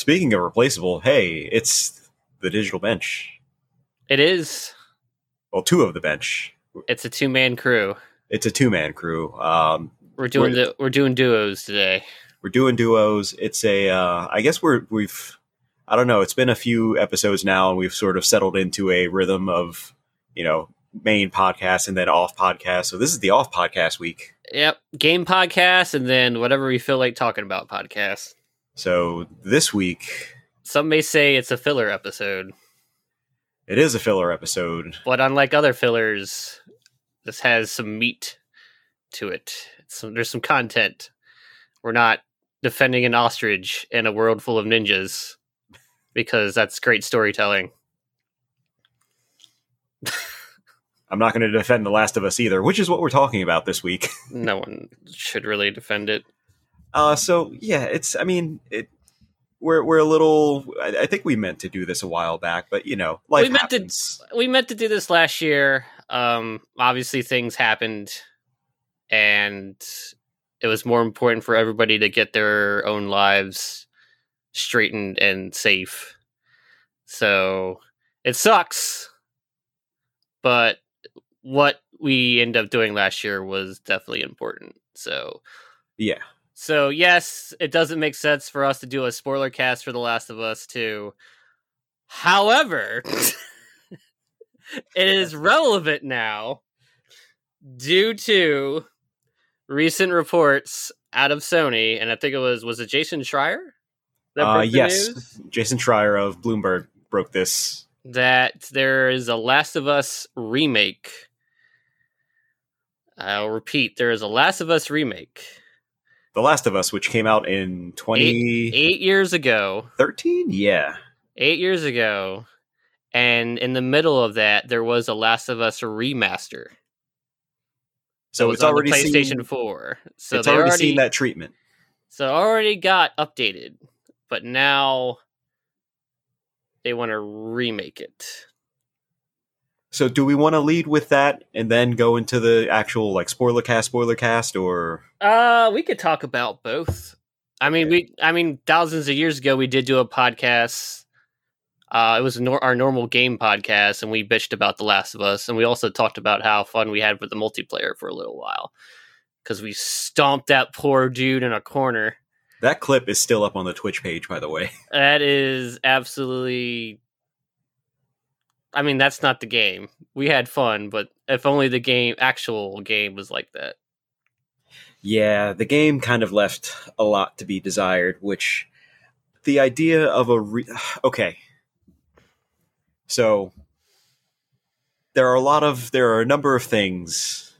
Speaking of replaceable, hey, it's the digital bench. It is. Well, two of the bench. It's a two man crew. It's a two man crew. Um, We're doing We're- the we're doing duos today. we're doing duos. It's a. Uh, I guess we're we've. I don't know. It's been a few episodes now, and we've sort of settled into a rhythm of, you know, main podcast and then off podcast. So this is the off podcast week. Yep, game podcast, and then whatever we feel like talking about podcast. So this week Some may say it's a filler episode, it is a filler episode. but unlike other fillers, this has some meat to it. There's some content. We're not defending an ostrich in a world full of ninjas because that's great storytelling. I'm not going to defend The Last of Us either, which is what we're talking about this week. No one should really defend it. Uh, so yeah, it's. I mean, it. We're we're a little. I, I think we meant to do this a while back, but you know, life We meant to- we meant to do this last year. Um, obviously, things happened, and it was more important for everybody to get their own lives straightened and safe. So it sucks, but what we ended up doing last year was definitely important. So, Yeah, so yes, it doesn't make sense for us to do a spoiler cast for The Last of Us 2. However, it is relevant now due to recent reports out of Sony, and I think it was was it Jason Schreier? that uh, yes. news? Jason Schreier of Bloomberg broke this. that there is a Last of Us remake. I'll repeat: there is a Last of Us remake. The Last of Us, which came out in twenty eight, Eight years ago, thirteen, Yeah, eight years ago, and in the middle of that, there was a Last of Us remaster. so it's already PlayStation seen, Four. So it's already, already seen that treatment. So already got updated, but now they want to remake it. So do we want to lead with that and then go into the actual like spoiler cast, spoiler cast, or Uh, we could talk about both. I mean, we I mean, thousands of years ago we did do a podcast. Uh, it was nor- our normal game podcast, and we bitched about The Last of Us, and we also talked about how fun we had with the multiplayer for a little while because we stomped that poor dude in a corner. that clip is still up on the Twitch page, by the way. That is absolutely. I mean, that's not the game. We had fun, but if only the game, actual game, was like that. Yeah, the game kind of left a lot to be desired, which the idea of a re- okay. So there are a lot of there are a number of things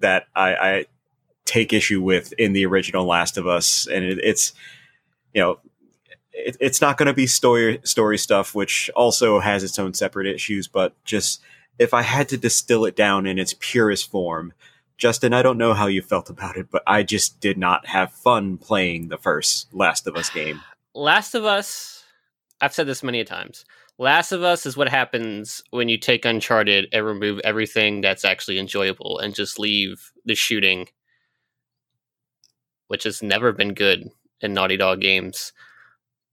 that I, I take issue with in the original Last of Us, and it, it's you know it, it's not going to be story story stuff, which also has its own separate issues. But just if I had to distill it down in its purest form, Justin, I don't know how you felt about it, but I just did not have fun playing the first Last of Us game. Last of Us, I've said this many times. Last of Us is what happens when you take Uncharted and remove everything that's actually enjoyable and just leave the shooting, which has never been good in Naughty Dog games.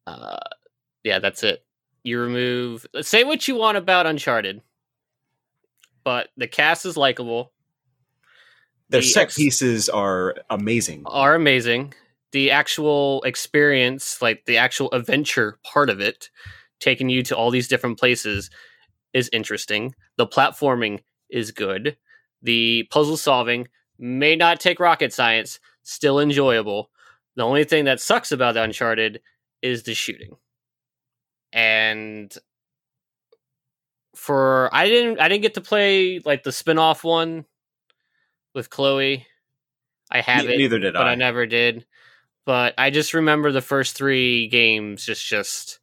Uh, yeah, that's it. You remove. Say what you want about Uncharted, but the cast is likable. Their The set ex- pieces are amazing. are amazing. The actual experience, like the actual adventure part of it, taking you to all these different places, is interesting. The platforming is good. The puzzle solving may not take rocket science, still enjoyable. The only thing that sucks about the Uncharted is the shooting. And for I didn't I didn't get to play like the spin-off one with Chloe. I have it Neither did but I. I never did. But I just remember the first three games just just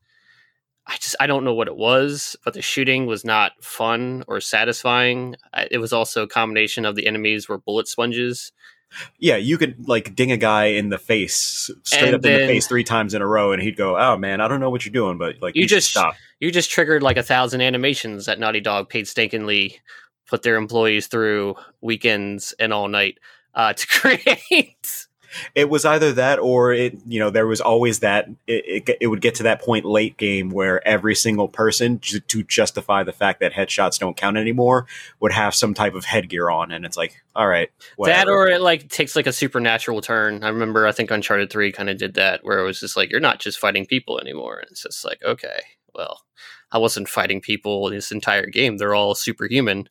I just I don't know what it was, but the shooting was not fun or satisfying. It was also a combination of the enemies were bullet sponges. Yeah, you could like ding a guy in the face, straight And up in the face three times in a row, and he'd go, "Oh man, I don't know what you're doing, but like You you, just- stop." You just triggered like a thousand animations that Naughty Dog painstakingly put their employees through weekends and all night uh, to create. It was either that or it you know there was always that it, it, it would get to that point late game where every single person to justify the fact that headshots don't count anymore would have some type of headgear on and it's like all right whatever. that or it like takes like a supernatural turn. I remember i think uncharted 3 kind of did that where it was just like you're not just fighting people anymore. And it's just like okay well i wasn't fighting people this entire game. They're all superhuman.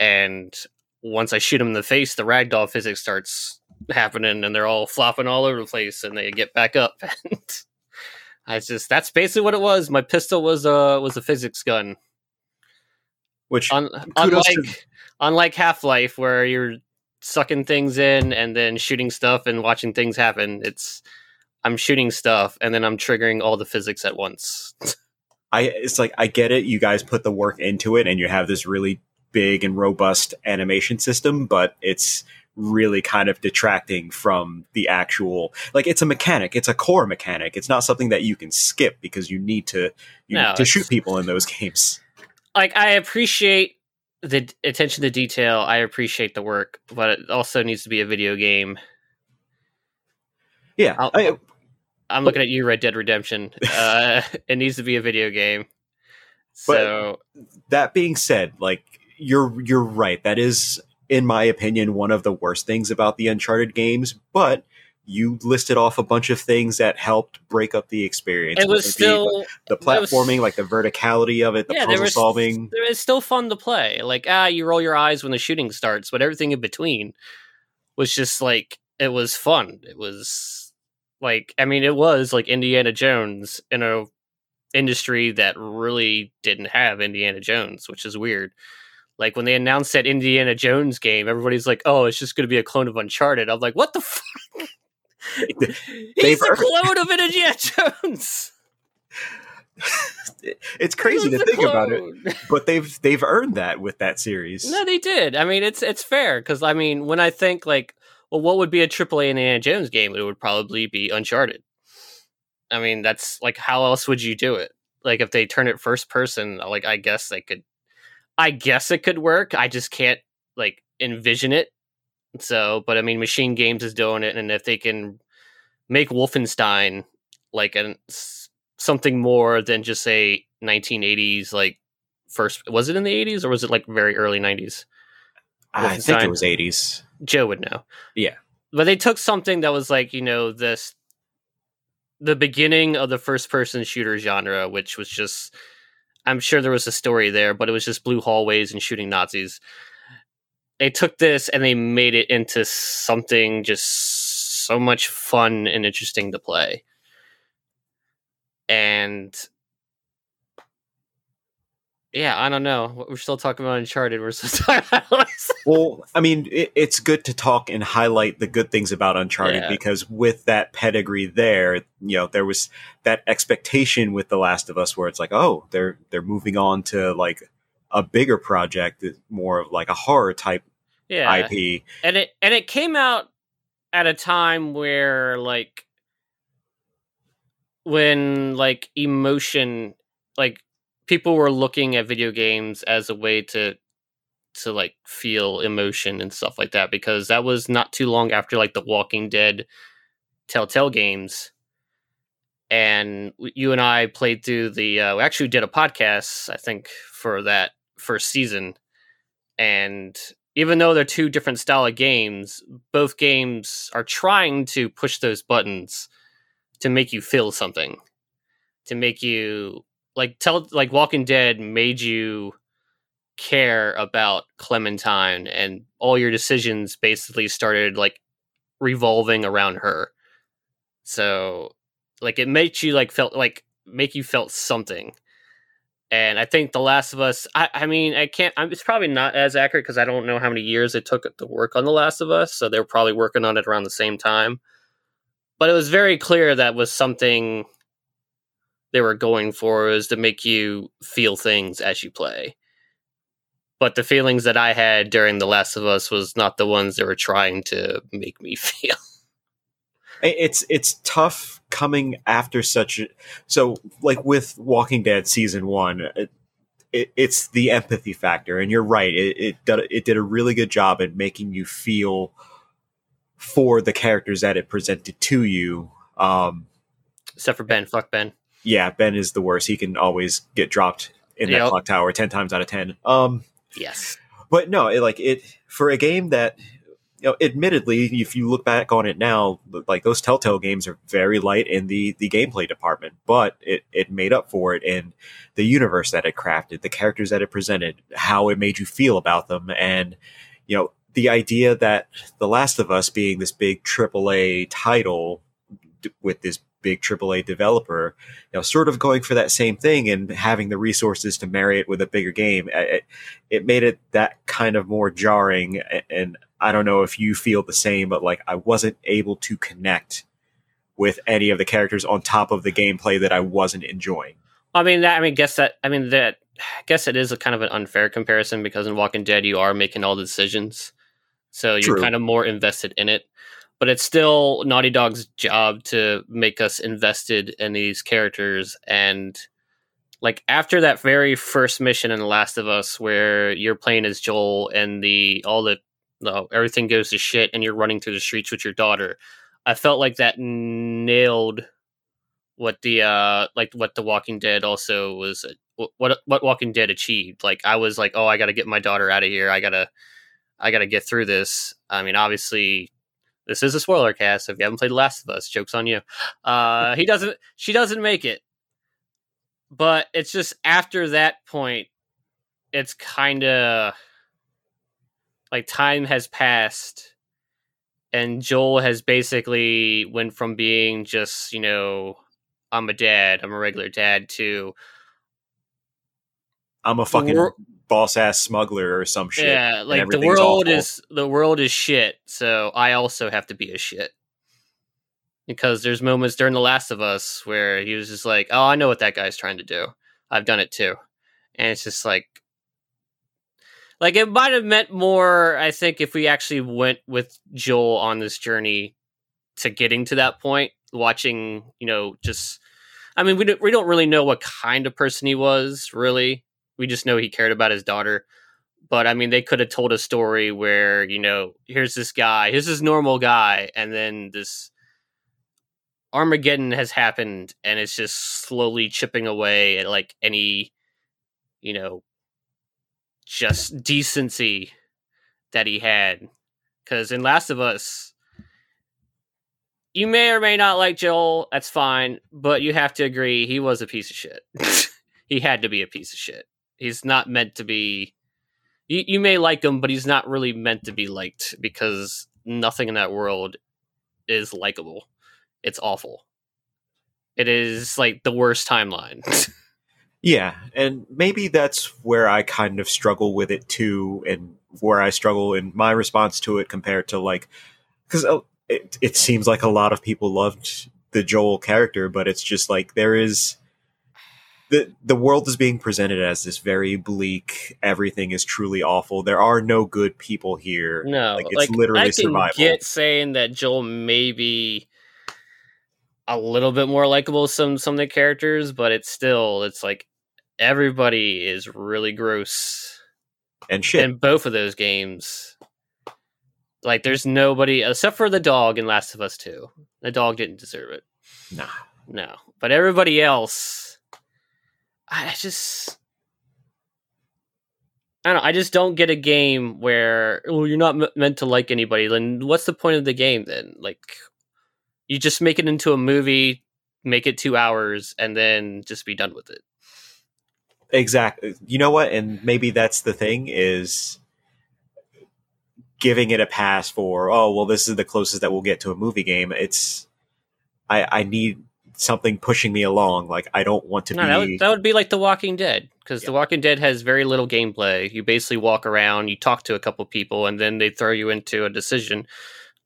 And once i shoot them in the face the ragdoll physics starts happening and they're all flopping all over the place and they get back up and I just that's basically what it was. My pistol was a was a physics gun. Which Un- unlike to- unlike Half Life where you're sucking things in and then shooting stuff and watching things happen, it's I'm shooting stuff and then I'm triggering all the physics at once. I it's like I get it, you guys put the work into it and you have this really big and robust animation system, but it's really kind of detracting from the actual like it's a mechanic it's a core mechanic it's not something that you can skip because you need to you no, need to shoot people in those games. Like i appreciate the attention to detail i appreciate the work but it also needs to be a video game. Yeah I, am looking at you red dead redemption. Uh it needs to be a video game. So that being said like you're you're right that is in my opinion, one of the worst things about the Uncharted games, but you listed off a bunch of things that helped break up the experience. It was still the, platforming, was, like the verticality of it, the yeah, puzzle was, solving. It was still fun to play. Like ah, you roll your eyes when the shooting starts, but everything in between was just like it was fun. It was like I mean, it was like Indiana Jones in a industry that really didn't have Indiana Jones, which is weird. Like when they announced that Indiana Jones game, everybody's like, "Oh, it's just going to be a clone of Uncharted." I'm like, "What the fuck?" He's a clone of Indiana Jones. it's crazy to think clone. about it, but they've they've earned that with that series. No, they did. I mean, it's it's fair because I mean, when I think like, well, what would be a AAA Indiana Jones game? It would probably be Uncharted. I mean, that's like, how else would you do it? Like, if they turn it first person, like I guess they could I guess it could work. I just can't like envision it. So, but I mean, Machine Games is doing it, and if they can make Wolfenstein like an something more than just a 1980s like first was it in the 80s or was it like very early 90s i think it was 80s joe would know yeah but they took something that was like you know this the beginning of the first person shooter genre which was just I'm sure there was a story there, but it was just blue hallways and shooting Nazis. They took this and they made it into something just so much fun and interesting to play. And yeah, I don't know. We're still talking about Uncharted. We're still talking about. well, I mean, it, it's good to talk and highlight the good things about Uncharted yeah. because with that pedigree there, you know, there was that expectation with The Last of Us where it's like, oh, they're they're moving on to like a bigger project, uh, more of like a horror type yeah. IP, and it and it came out at a time where like when like emotion like people were looking at video games as a way to to like feel emotion and stuff like that because that was not too long after like the Walking Dead Telltale games. And you and I played through the uh, we actually did a podcast I think for that first season. And even though they're two different style of games both games are trying to push those buttons to make you feel something to make you like tell like Walking Dead made you care about Clementine and all your decisions basically started like revolving around her. So like it makes you like felt like make you felt something. And I think The Last of Us, I, I mean, I can't, I'm, it's probably not as accurate because I don't know how many years it took to work on The Last of Us. So they were probably working on it around the same time. But it was very clear that was something they were going for is to make you feel things as you play. But the feelings that I had during The Last of Us was not the ones they were trying to make me feel. It's it's tough coming after such a, so like with Walking Dead season one. It, it, it's the empathy factor, and you're right. It, it did it did a really good job at making you feel for the characters that it presented to you. Um, Except for Ben, fuck Ben. Yeah, Ben is the worst. He can always get dropped in that Yep. clock tower ten times out of ten. Um, Yes. but no, it, like it for a game that you know, admittedly, if you look back on it now, like those Telltale games are very light in the the gameplay department, but it it made up for it in the universe that it crafted, the characters that it presented, how it made you feel about them, and you know the idea that The Last of Us being this big AAA title d- with this big AAA developer, you know, sort of going for that same thing and having the resources to marry it with a bigger game. It, it made it that kind of more jarring. And I don't know if you feel the same, but like I wasn't able to connect with any of the characters on top of the gameplay that I wasn't enjoying. I mean, that, I mean, guess that. I mean, that. I guess it is a kind of an unfair comparison because in Walking Dead you are making all the decisions, so you're True. kind of more invested in it. But it's still Naughty Dog's job to make us invested in these characters, and like after that very first mission in The Last of Us, where you're playing as Joel and the all the everything goes to shit, and you're running through the streets with your daughter. I felt like that nailed what the uh like what the Walking Dead also was what what Walking Dead achieved. Like I was like, oh, I got to get my daughter out of here. I gotta I gotta get through this. I mean, obviously. This is a spoiler cast. If you haven't played The Last of Us, jokes on you. Uh, he doesn't. She doesn't make it. But it's just after that point, it's kind of like time has passed, and Joel has basically went from being just you know I'm a dad, I'm a regular dad, to I'm a fucking wor- boss ass smuggler or some shit. yeah, like the world awful. is the world is shit. So I also have to be a shit because there's moments during The Last of Us where he was just like, "Oh, I know what that guy's trying to do. I've done it too," and it's just like, like it might have meant more. I think if we actually went with Joel on this journey to getting to that point, watching, you know, just. I mean, we don't, we don't really know what kind of person he was, really. We just know he cared about his daughter but I mean, they could have told a story where you know, here's this guy, here's this normal guy, and then this Armageddon has happened, and it's just slowly chipping away at like any, you know, just decency that he had. Because in Last of Us, you may or may not like Joel. That's fine, but you have to agree he was a piece of shit. he had to be a piece of shit. He's not meant to be you, you may like him, but he's not really meant to be liked because nothing in that world is likable. It's awful. It is like the worst timeline. Yeah, and maybe that's where I kind of struggle with it too, and where I struggle in my response to it compared to like, because oh, it it seems like a lot of people loved the Joel character, but it's just like there is the the world is being presented as this very bleak. Everything is truly awful. There are no good people here. no, like like, it's literally survival. I can survival. get saying that Joel may be a little bit more likable some some of the characters, but it's still it's like everybody is really gross and shit. in both of those games. Like, there's nobody except for the dog in Last of Us Two. The dog didn't deserve it. nah. No, but everybody else, I just, I don't. know, I just don't get a game where well, you're not m- meant to like anybody. Then what's the point of the game? Then, like, you just make it into a movie, make it two hours, and then just be done with it. Exactly. You know what? And maybe that's the thing is giving it a pass for, oh, well, this is the closest that we'll get to a movie game. It's, I, I need something pushing me along. Like, I don't want to No, be. that would, that would be like The Walking Dead because Yeah. The Walking Dead has very little gameplay. You basically walk around, you talk to a couple people, and then they throw you into a decision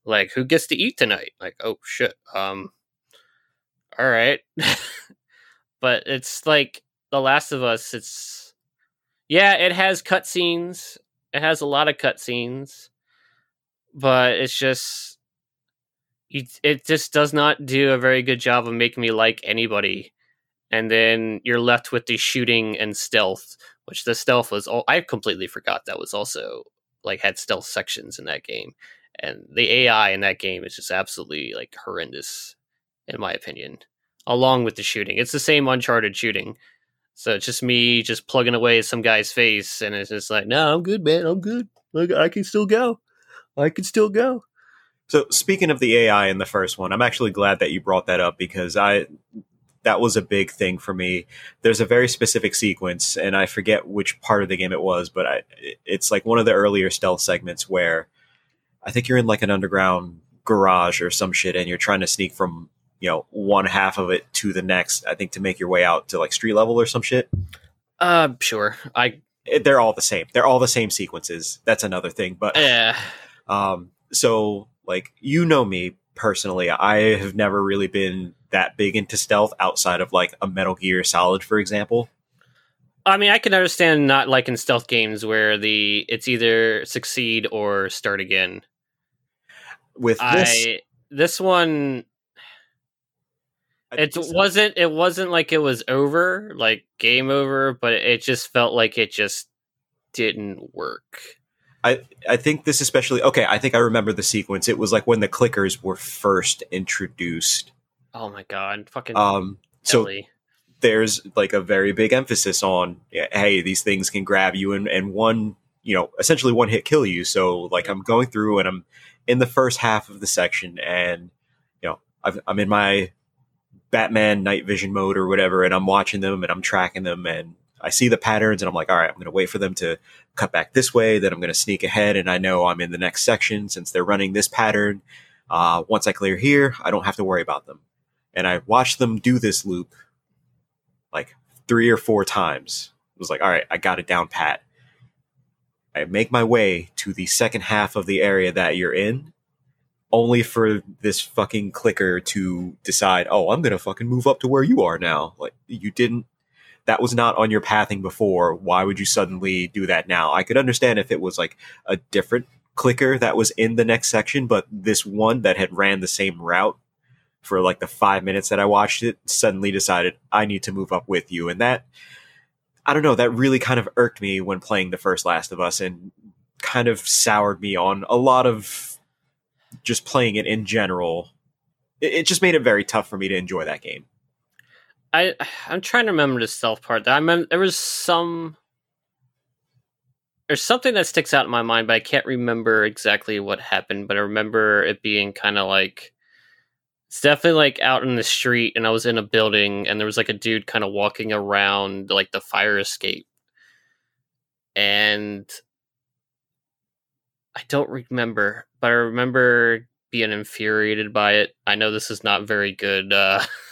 like who gets to eat tonight. Like, oh shit, um, all right. but it's like The Last of Us. It's yeah, it has cutscenes. It has a lot of cutscenes, but it's just it, just does not do a very good job of making me like anybody and then you're left with the shooting and stealth which the stealth was all i completely forgot that was also like had stealth sections in that game and the AI in that game is just absolutely like horrendous, in my opinion. Along with the shooting, it's the same Uncharted shooting. So it's just me just plugging away at some guy's face, and it's just like, no, I'm good, man. I'm good. Like I can still go. I can still go. So speaking of the AI in the first one, I'm actually glad that you brought that up because I that was a big thing for me. There's a very specific sequence, and I forget which part of the game it was, but I, it's like one of the earlier stealth segments where I think you're in like an underground garage or some shit, and you're trying to sneak from you know one half of it to the next. I think to make your way out to like street level or some shit. Uh, sure. I they're all the same. They're all the same sequences. That's another thing, but yeah. Um, so like you know me personally, I have never really been that big into stealth outside of like a Metal Gear Solid, for example. I mean, I can understand not liking stealth games where the it's either succeed or start again. With this, I this one, it wasn't it wasn't like it was over, like game over, but it just felt like it just didn't work. I I think this especially okay. I think I remember the sequence. It was like when the clickers were first introduced. Oh my god! Fucking um. So there's like a very big emphasis on hey, these things can grab you and and one you know essentially one hit kill you. So like I'm going through and I'm in the first half of the section and you know i I'm in my Batman night vision mode or whatever, and I'm watching them and I'm tracking them and I see the patterns and I'm like, all right, I'm going to wait for them to cut back this way. Then I'm going to sneak ahead and I know I'm in the next section since they're running this pattern. Uh, once I clear here, I don't have to worry about them. And I watched them do this loop like three or four times. It was like, all right, I got it down pat. I make my way to the second half of the area that you're in, only for this fucking clicker to decide, oh, I'm gonna fucking move up to where you are now. Like you didn't that was not on your pathing before. Why would you suddenly do that now? I could understand if it was like a different clicker that was in the next section, but this one that had ran the same route for like the five minutes that I watched it suddenly decided I need to move up with you. And that, I don't know, that really kind of irked me when playing the first Last of Us and kind of soured me on a lot of just playing it in general. It, just made it very tough for me to enjoy that game. I I'm trying to remember the stealth part. I remember there was some there's something that sticks out in my mind, but I can't remember exactly what happened. But I remember it being kind of like it's definitely like out in the street, and I was in a building, and there was like a dude kind of walking around like the fire escape, and I don't remember, but I remember being infuriated by it. I know this is not very good. Uh,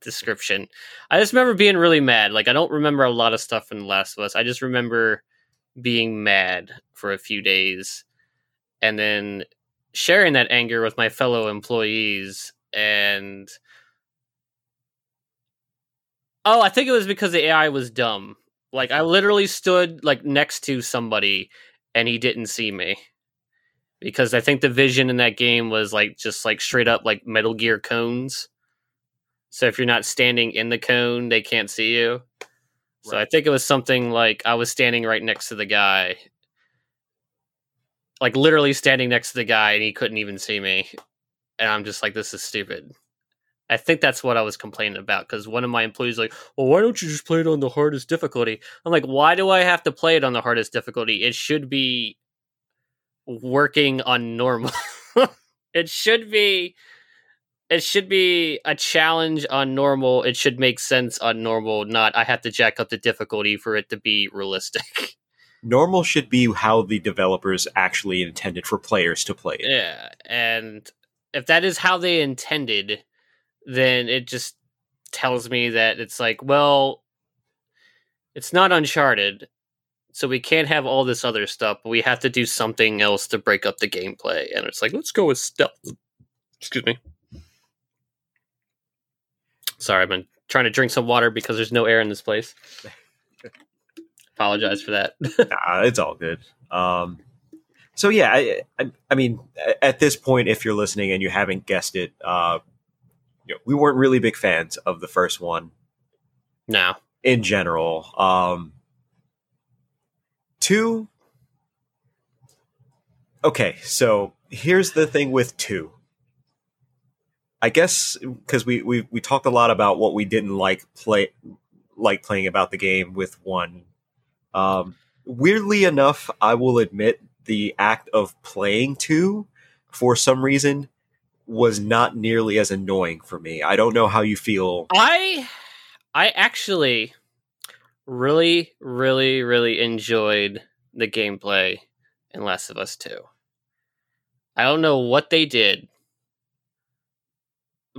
description. I just remember being really mad. Like I don't remember a lot of stuff in The Last of Us. I just remember being mad for a few days and then sharing that anger with my fellow employees and Oh, I think it was because the AI was dumb. Like I literally stood like next to somebody and he didn't see me. Because I think the vision in that game was like just like straight up like Metal Gear cones so if you're not standing in the cone, they can't see you. So right. I think it was something like I was standing right next to the guy, like literally standing next to the guy, and he couldn't even see me. And I'm just like, this is stupid. I think that's what I was complaining about because one of my employees like, well, why don't you just play it on the hardest difficulty? I'm like, why do I have to play it on the hardest difficulty? It should be working on normal. it should be it should be a challenge on normal. It should make sense on normal, not I have to jack up the difficulty for it to be realistic. Normal should be how the developers actually intended for players to play it. Yeah, and if that is how they intended, then it just tells me that it's like, well, it's not Uncharted, so we can't have all this other stuff, but we have to do something else to break up the gameplay. And it's like, let's go with stealth. Excuse me. Sorry, I've been trying to drink some water because there's no air in this place. Apologize for that. nah, it's all good. Um, so yeah, I, I, I, mean, at this point, if you're listening and you haven't guessed it, uh, you know, we weren't really big fans of the first one. No, in general. Um, two. Okay, so here's the thing with two. I guess because we, we we talked a lot about what we didn't like play like playing about the game with one. Um, weirdly enough, I will admit the act of playing two for some reason was not nearly as annoying for me. I don't know how you feel. I I actually really really really enjoyed the gameplay in Last of Us 2. I don't know what they did,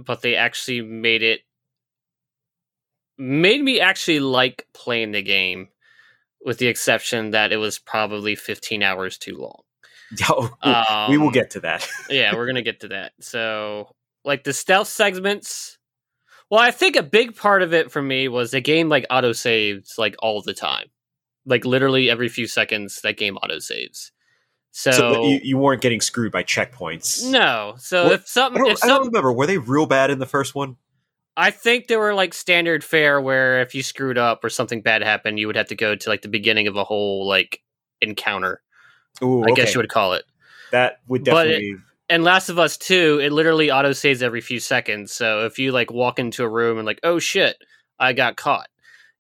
but they actually made it made me actually like playing the game with the exception that it was probably 15 hours too long. Oh, um, we will Um, get to that. yeah, we're gonna get to that. So, like the stealth segments. Well, I think a big part of it for me was the game like auto saves like all the time, like literally every few seconds that game auto saves. So, so you, you weren't getting screwed by checkpoints. no, so What- if I something, don't, if I don't remember. Were they real bad in the first one? I think they were like standard fare where if you screwed up or something bad happened, you would have to go to like the beginning of a whole like encounter. Ooh, I okay. guess you would call it. that would But it- definitely. and Last of Us 2, it literally auto saves every few seconds. So if you like walk into a room and like, oh shit, I got caught,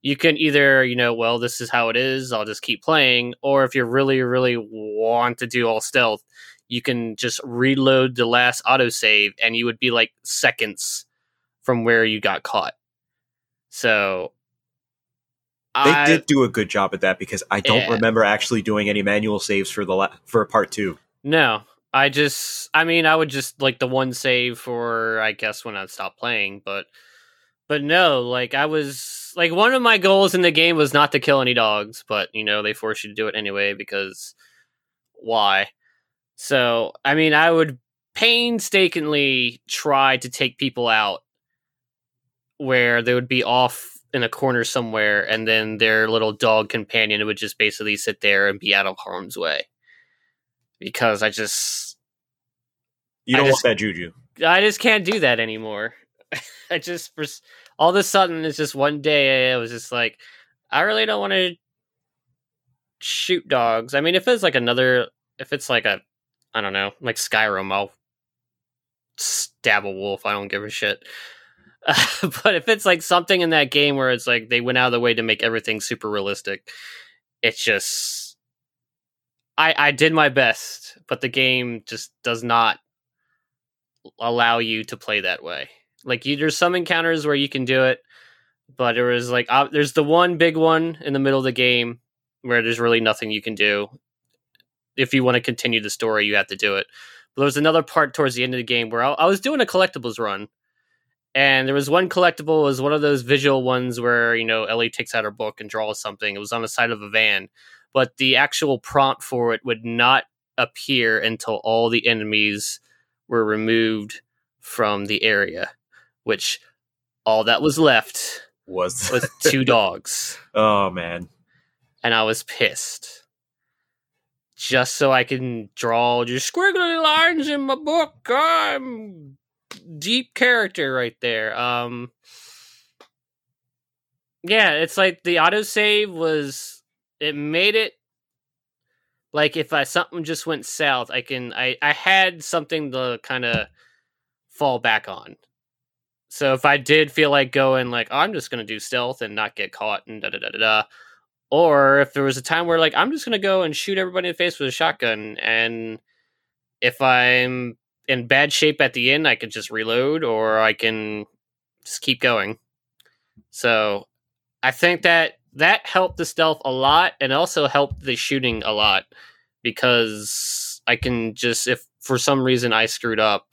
you can either, you know, well, this is how it is, I'll just keep playing. Or if you really, really want to do all stealth, you can just reload the last autosave and you would be like seconds from where you got caught. So They I, did do a good job at that because I don't Yeah. remember actually doing any manual saves for the la- for part two. No, I just, I mean, I would just like the one save for, I guess, when I stopped playing, but, but no, like I was, like one of my goals in the game was not to kill any dogs, but you know they force you to do it anyway because why? So I mean, I would painstakingly try to take people out where they would be off in a corner somewhere, and then their little dog companion would just basically sit there and be out of harm's way because I just You I don't just- want that juju. I just can't do that anymore. I just for all of a sudden it's just one day I was just like I really don't want to shoot dogs. I mean if it's like another if it's like a I don't know, like Skyrim, I'll stab a wolf. I don't give a shit. but if it's like something in that game where it's like they went out of the way to make everything super realistic, it's just I I did my best, but the game just does not allow you to play that way. Like you, there's some encounters where you can do it, but there was like uh, there's the one big one in the middle of the game where there's really nothing you can do. If you want to continue the story, you have to do it. But there was another part towards the end of the game where I, I was doing a collectibles run, and there was one collectible was one of those visual ones where you know Ellie takes out her book and draws something. It was on the side of a van, but the actual prompt for it would not appear until all the enemies were removed from the area, which all that was left Was was two dogs. oh man, And I was pissed. Just so I can draw just squiggly lines in my book. I'm deep character right there. Um Yeah, it's like the autosave was it made it like if I something just went south, I can I I had something to kind of fall back on. So if I did feel like going like oh, I'm just gonna do stealth and not get caught and da da da da da, or if there was a time where like I'm just gonna go and shoot everybody in the face with a shotgun, and if I'm in bad shape at the end, I could just reload or I can just keep going. So I think that that helped the stealth a lot and also helped the shooting a lot because I can just if for some reason I screwed up,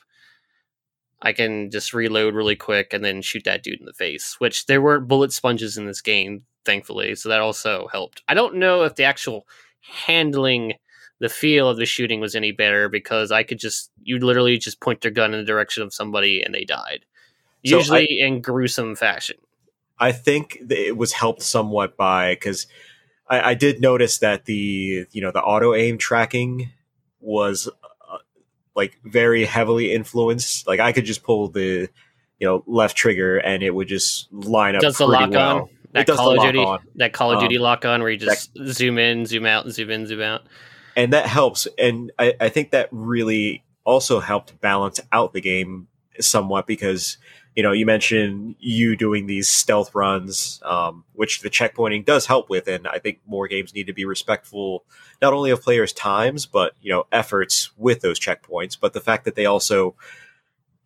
I can just reload really quick and then shoot that dude in the face. Which there weren't bullet sponges in this game, thankfully, so that also helped. I don't know if the actual handling the feel of the shooting was any better because I could just you literally just point their gun in the direction of somebody and they died. So I- Usually in gruesome fashion. I think it was helped somewhat by because I, I did notice that the you know the auto aim tracking was like very heavily influenced. Like I could just pull the you know left trigger and it would just line up. Does the lock well. on? That Call of Duty on. that Call of Um, Duty lock on where you just zoom in, zoom out, zoom in, zoom out. and that helps and I, I think that really also helped balance out the game somewhat because you know you mentioned you doing these stealth runs um, which the checkpointing does help with and i think more games need to be respectful not only of players times but you know efforts with those checkpoints. But the fact that they also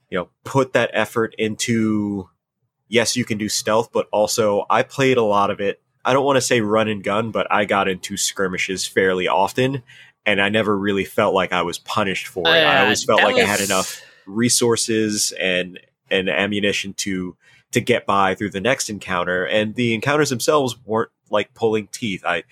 you know put that effort into yes you can do stealth but also i played a lot of it. I don't want to say run and gun but i got into skirmishes fairly often and i never really felt like i was punished for it. I Uh, always felt like i had enough resources and and ammunition to to get by through the next encounter and the encounters themselves weren't like pulling teeth i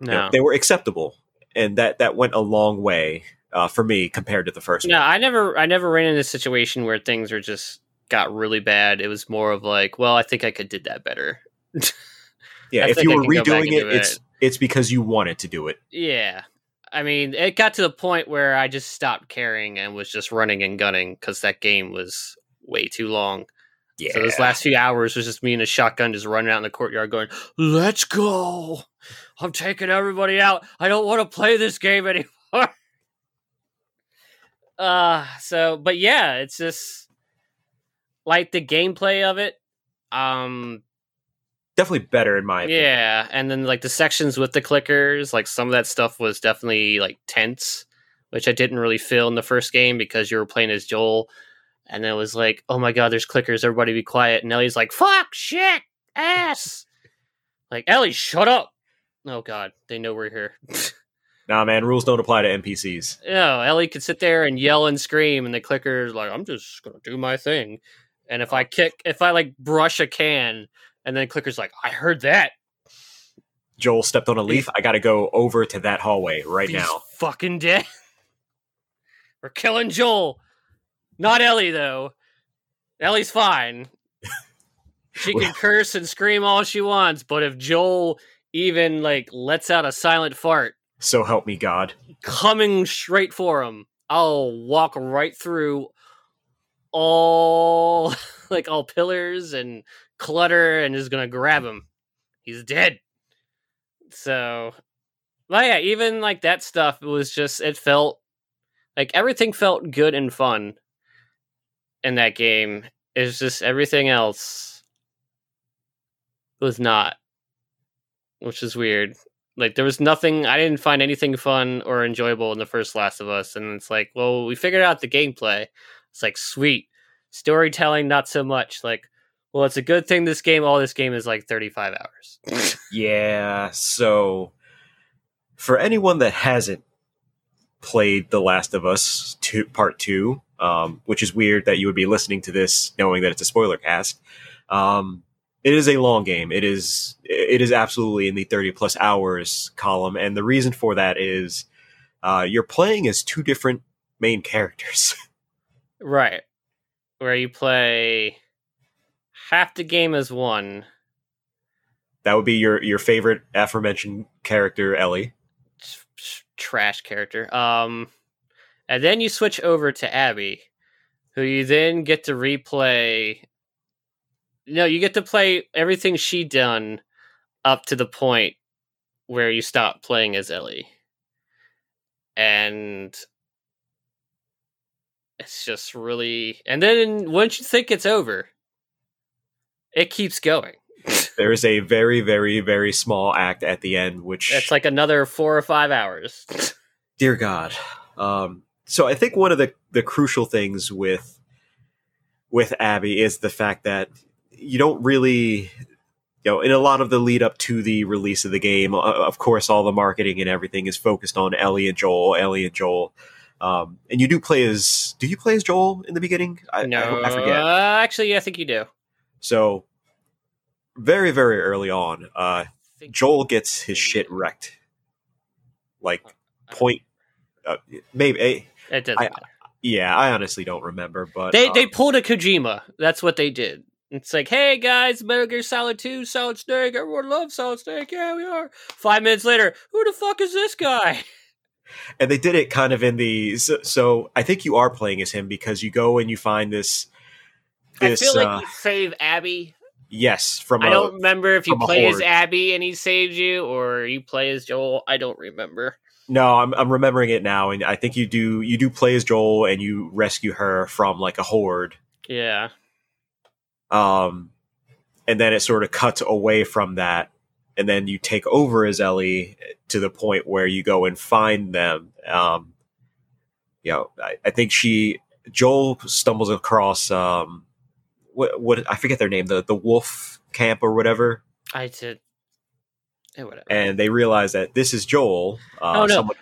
you know, they were acceptable and that that went a long way uh, for me compared to the first no, one I never, I never ran into a situation where things were just got really bad. It was more of like, well, I think I could did that better. yeah I if you were can go back redoing and it it's it. it's because you wanted to do it Yeah. I mean, it got to the point where I just stopped caring and was just running and gunning because that game was way too long. yeah So those last few hours was just me and a shotgun just running out in the courtyard going, Let's go. I'm taking everybody out. I don't want to play this game anymore. uh so but yeah, it's just like the gameplay of it. Um definitely better in my opinion. yeah, and then like the sections with the clickers, like some of that stuff was definitely like tense, which I didn't really feel in the first game because you were playing as Joel, and then it was like, oh my god, there's clickers, everybody be quiet. And Ellie's like, fuck, shit, ass. like Ellie, shut up. Oh god, they know we're here. nah man rules don't apply to npcs no, Ellie could sit there and yell and scream, and the clicker's like, I'm just gonna do my thing. And if I kick, if I like brush a can, and then clicker's like, I heard that. joel stepped on a leaf i gotta go over to that hallway right He's now fucking dead. We're killing Joel. Not Ellie though. Ellie's fine. She can curse and scream all she wants, but if Joel even like lets out a silent fart so help me god coming straight for him, I'll walk right through all like all pillars and clutter and is gonna grab him. He's dead. So well yeah, even like that stuff it was just it felt like everything felt good and fun in that game. It's just everything else was not. Which is weird. Like there was nothing I didn't find anything fun or enjoyable in the first Last of Us, and it's like, well, we figured out the gameplay. It's like sweet. Storytelling, not so much. Like, well, it's a good thing this game, all this game is like 35 hours. Yeah, so for anyone that hasn't played The Last of Us two, Part 2, um, which is weird that you would be listening to this knowing that it's a spoiler cast, um, it is a long game. It is it is absolutely in the 30 plus hours column, and the reason for that is uh, you're playing as two different main characters. right. Where you play half the game as one. that would be your your favorite aforementioned character, Ellie. Trash character. Um, and then you switch over to Abby, who you then get to replay. No, you get to play everything she done up to the point where you stop playing as Ellie, and it's just really. And then once you think it's over, it keeps going. There is a very, very, very small act at the end, which It's like another four or five hours. dear God. Um, so I think one of the the crucial things with with Abby is the fact that you don't really, you know, in a lot of the lead up to the release of the game, of course, all the marketing and everything is focused on Ellie and Joel, Ellie and Joel. Um, and you do play as do you play as Joel in the beginning? I, no, I, I forget. Uh, actually, I think you do. So very, very early on, uh, Joel gets his shit wrecked. Like point, uh, maybe. eh, It doesn't I- matter. yeah, I honestly don't remember, but They uh, they pulled a Kojima. That's what they did. It's like, hey guys, Metal Gear Solid 2, Solid Snake, everyone loves Solid Snake. Yeah, we are. Five minutes later, who the fuck is this guy? and they did it kind of in the. So, so I think you are playing as him because you go and you find this. This I feel like uh, you save Abby. Yes from I I don't remember if you from a play as horde. Abby and he saves you, or you play as Joel. I don't remember. No, I'm I'm remembering it now, and I think you do you do play as Joel, and you rescue her from like a horde. Yeah. Um, and then it sort of cuts away from that, and then you take over as Ellie to the point where you go and find them. Um, you know, I, I think she Joel stumbles across um, what what I forget their name, the the wolf camp or whatever. I did. Eh, whatever. and they realize that this is Joel. Uh, Oh, no. someone-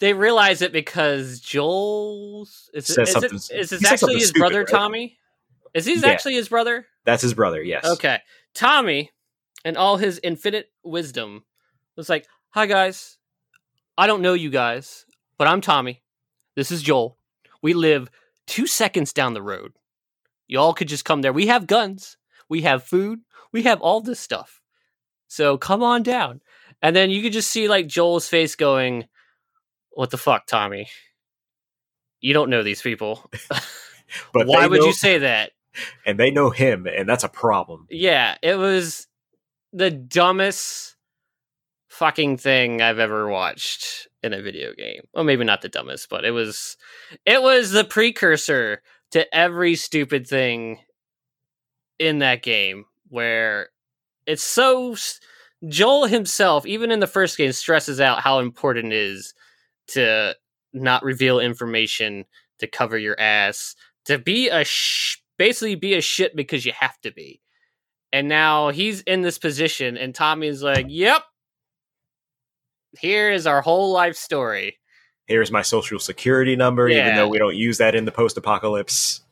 they realize it because Joel's is, it, Says is, it, is this actually his stupid, brother right? Tommy? Is he Yeah. actually his brother? that's his brother. Yes. Okay. Tommy, and all his infinite wisdom, was like, Hi, guys. I don't know you guys, but I'm Tommy. This is Joel. We live two seconds down the road. Y'all could just come there. We have guns, we have food, we have all this stuff. So come on down. And then you could just see like Joel's face going, What the fuck, Tommy? You don't know these people. But Why would know- you say that? And they know him, and that's a problem. Yeah, it was the dumbest fucking thing I've ever watched in a video game. Well, maybe not the dumbest, but it was it was the precursor to every stupid thing in that game where it's so Joel himself even in the first game stresses out how important it is to not reveal information, to cover your ass, to be a sh- basically be a shit because you have to be. And now he's in this position, and Tommy's like, "Yep, here is our whole life story." Here's my social security number, even though we don't use that in the post-apocalypse.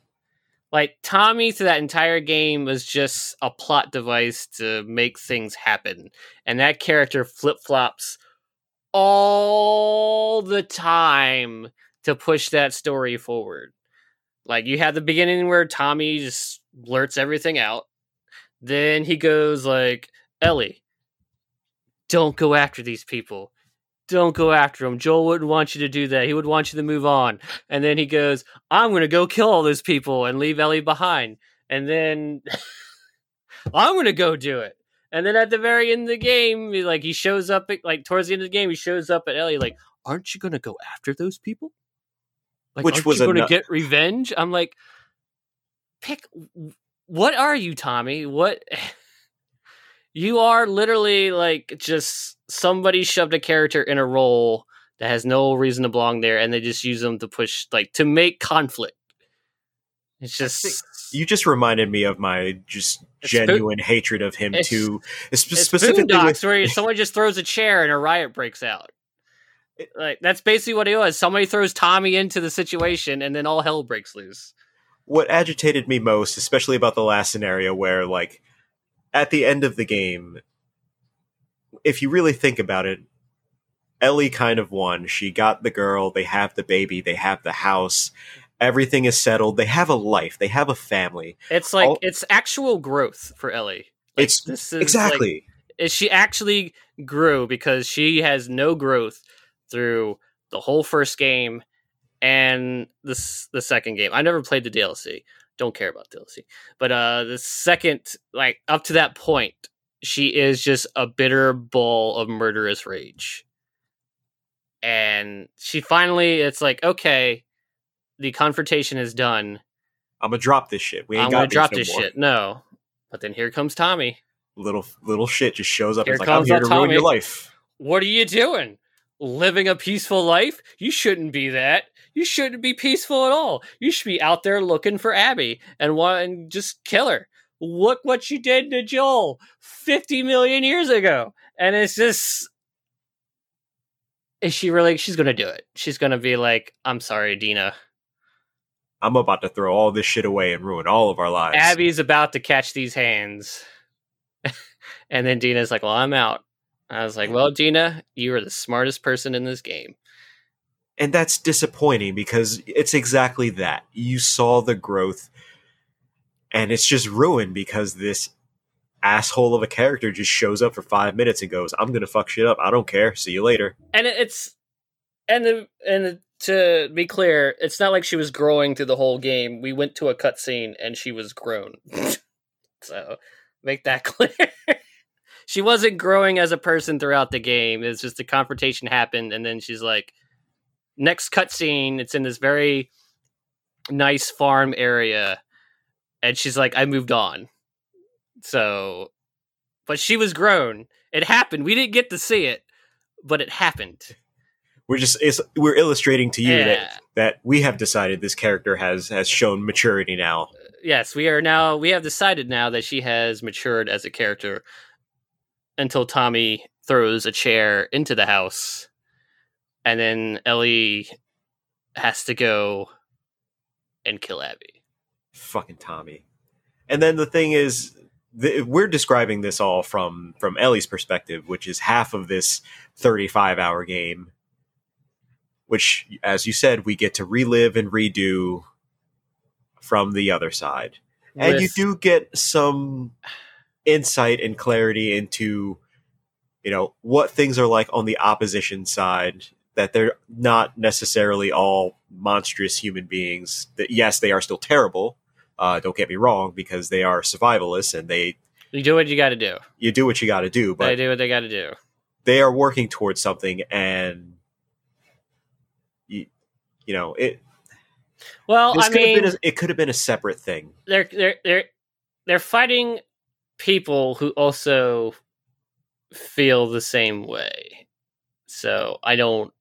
Like Tommy through that entire game was just a plot device to make things happen, and that character flip flops all the time to push that story forward. Like you have the beginning where Tommy just blurts everything out. Then he goes like, "Ellie, don't go after these people. Don't go after him. Joel wouldn't want you to do that. He would want you to move on." And then he goes, "I'm going to go kill all those people and leave Ellie behind." And then I'm going to go do it. And then at the very end of the game, he, like he shows up at, like towards the end of the game, he shows up at Ellie like, "Aren't you going to go after those people?" Like, Which aren't was you going to get revenge? I'm like, pick. What are you, Tommy? What? you are literally like just somebody shoved a character in a role that has no reason to belong there, and they just use them to push like to make conflict. It's just You just reminded me of my just It's genuine hatred of him it's- too, spe- it's specifically with where someone just throws a chair and a riot breaks out. Like that's basically what it was. Somebody throws Tommy into the situation, and then all hell breaks loose. what agitated me most, especially about the last scenario where like at the end of the game, if you really think about it, Ellie kind of won. She got the girl, they have the baby, they have the house, everything is settled, they have a life, they have a family. It's like All- it's actual growth for Ellie. Like, It's this is like, exactly. is she actually grew because she has no growth through the whole first game and this the second game. I never played the DLC. Don't care about DLC. But uh the second like up to that point, she is just a bitter ball of murderous rage. And she finally it's like, okay, the confrontation is done. I'm gonna drop this shit. We ain't I'm got gonna drop no this more. shit. No. But then here comes Tommy. Little little shit just shows up. Here and it's like I'm comes here to ruin your Tommy. life. What are you doing? Living a peaceful life? You shouldn't be that. You shouldn't be peaceful at all. You should be out there looking for Abby and want and just kill her. Look what you did to Joel 50 million years ago. And it's just is she really she's gonna do it. She's gonna be like, I'm sorry, Dina. I'm about to throw all this shit away and ruin all of our lives. Abby's about to catch these hands. and then Dina's like, Well, I'm out. I was like, Well, Dina, you are the smartest person in this game. And that's disappointing because it's exactly that. You saw the growth, and it's just ruined because this asshole of a character just shows up for five minutes and goes, "I'm gonna fuck shit up. I don't care. See you later." and it's and the and to be clear, it's not like she was growing through the whole game. We went to a cutscene and she was grown. so make that clear. she wasn't growing as a person throughout the game. It's just the confrontation happened, and then she's like, next cutscene. It's in this very nice farm area, and she's like, I moved on. So, but she was grown. It happened. We didn't get to see it, but it happened. We're just it's, we're illustrating to you Yeah. that that we have decided this character has has shown maturity now. Uh, yes, we are now we have decided now that she has matured as a character until Tommy throws a chair into the house and then Ellie has to go and kill Abby. Fucking Tommy. And then the thing is, we're describing this all from from Ellie's perspective, which is half of this 35 hour game. Which, as you said, we get to relive and redo from the other side. and you do get some insight and clarity into you know what things are like on the opposition side that they're not necessarily all monstrous human beings that yes they are still terrible uh, don't get me wrong because they are survivalists and they you do what you got to do. you do what you got to do but they do what they got to do. they are working towards something and you, you know it Well, I mean, a, it could have been a separate thing they're they're they're they're fighting people who also feel the same way. So I don't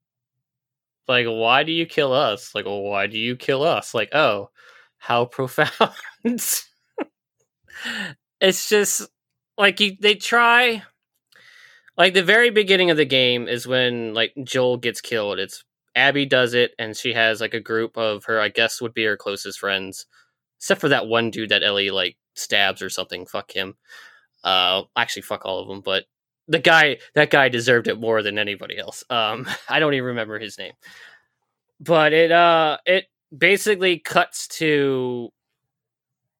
like why do you kill us? Like well, why do you kill us? Like oh, how profound. it's just like you, they try like the very beginning of the game is when like Joel gets killed. It's Abby does it and she has like a group of her I guess would be her closest friends except for that one dude that Ellie like stabs or something. Fuck him. Uh, actually, fuck all of them. But the guy, that guy deserved it more than anybody else. Um, I don't even remember his name. But it, uh, it basically cuts to,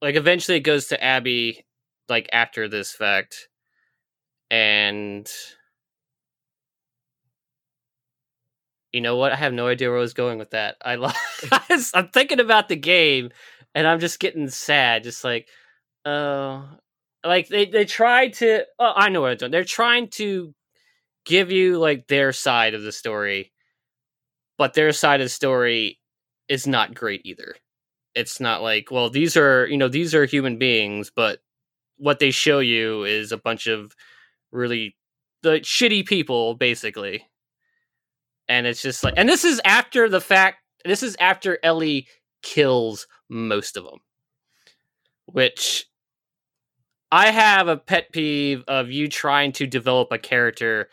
like, eventually it goes to Abby, like after this fact, and. You know what? I have no idea where I was going with that. I love. I'm thinking about the game, and I'm just getting sad. Just like, uh, like they they try to. Oh, I know what they're doing. They're trying to give you like their side of the story, but their side of the story is not great either. It's not like, well, these are you know these are human beings, but what they show you is a bunch of really the shitty people, basically. And it's just like, and this is after the fact. This is after Ellie kills most of them, which I have a pet peeve of you trying to develop a character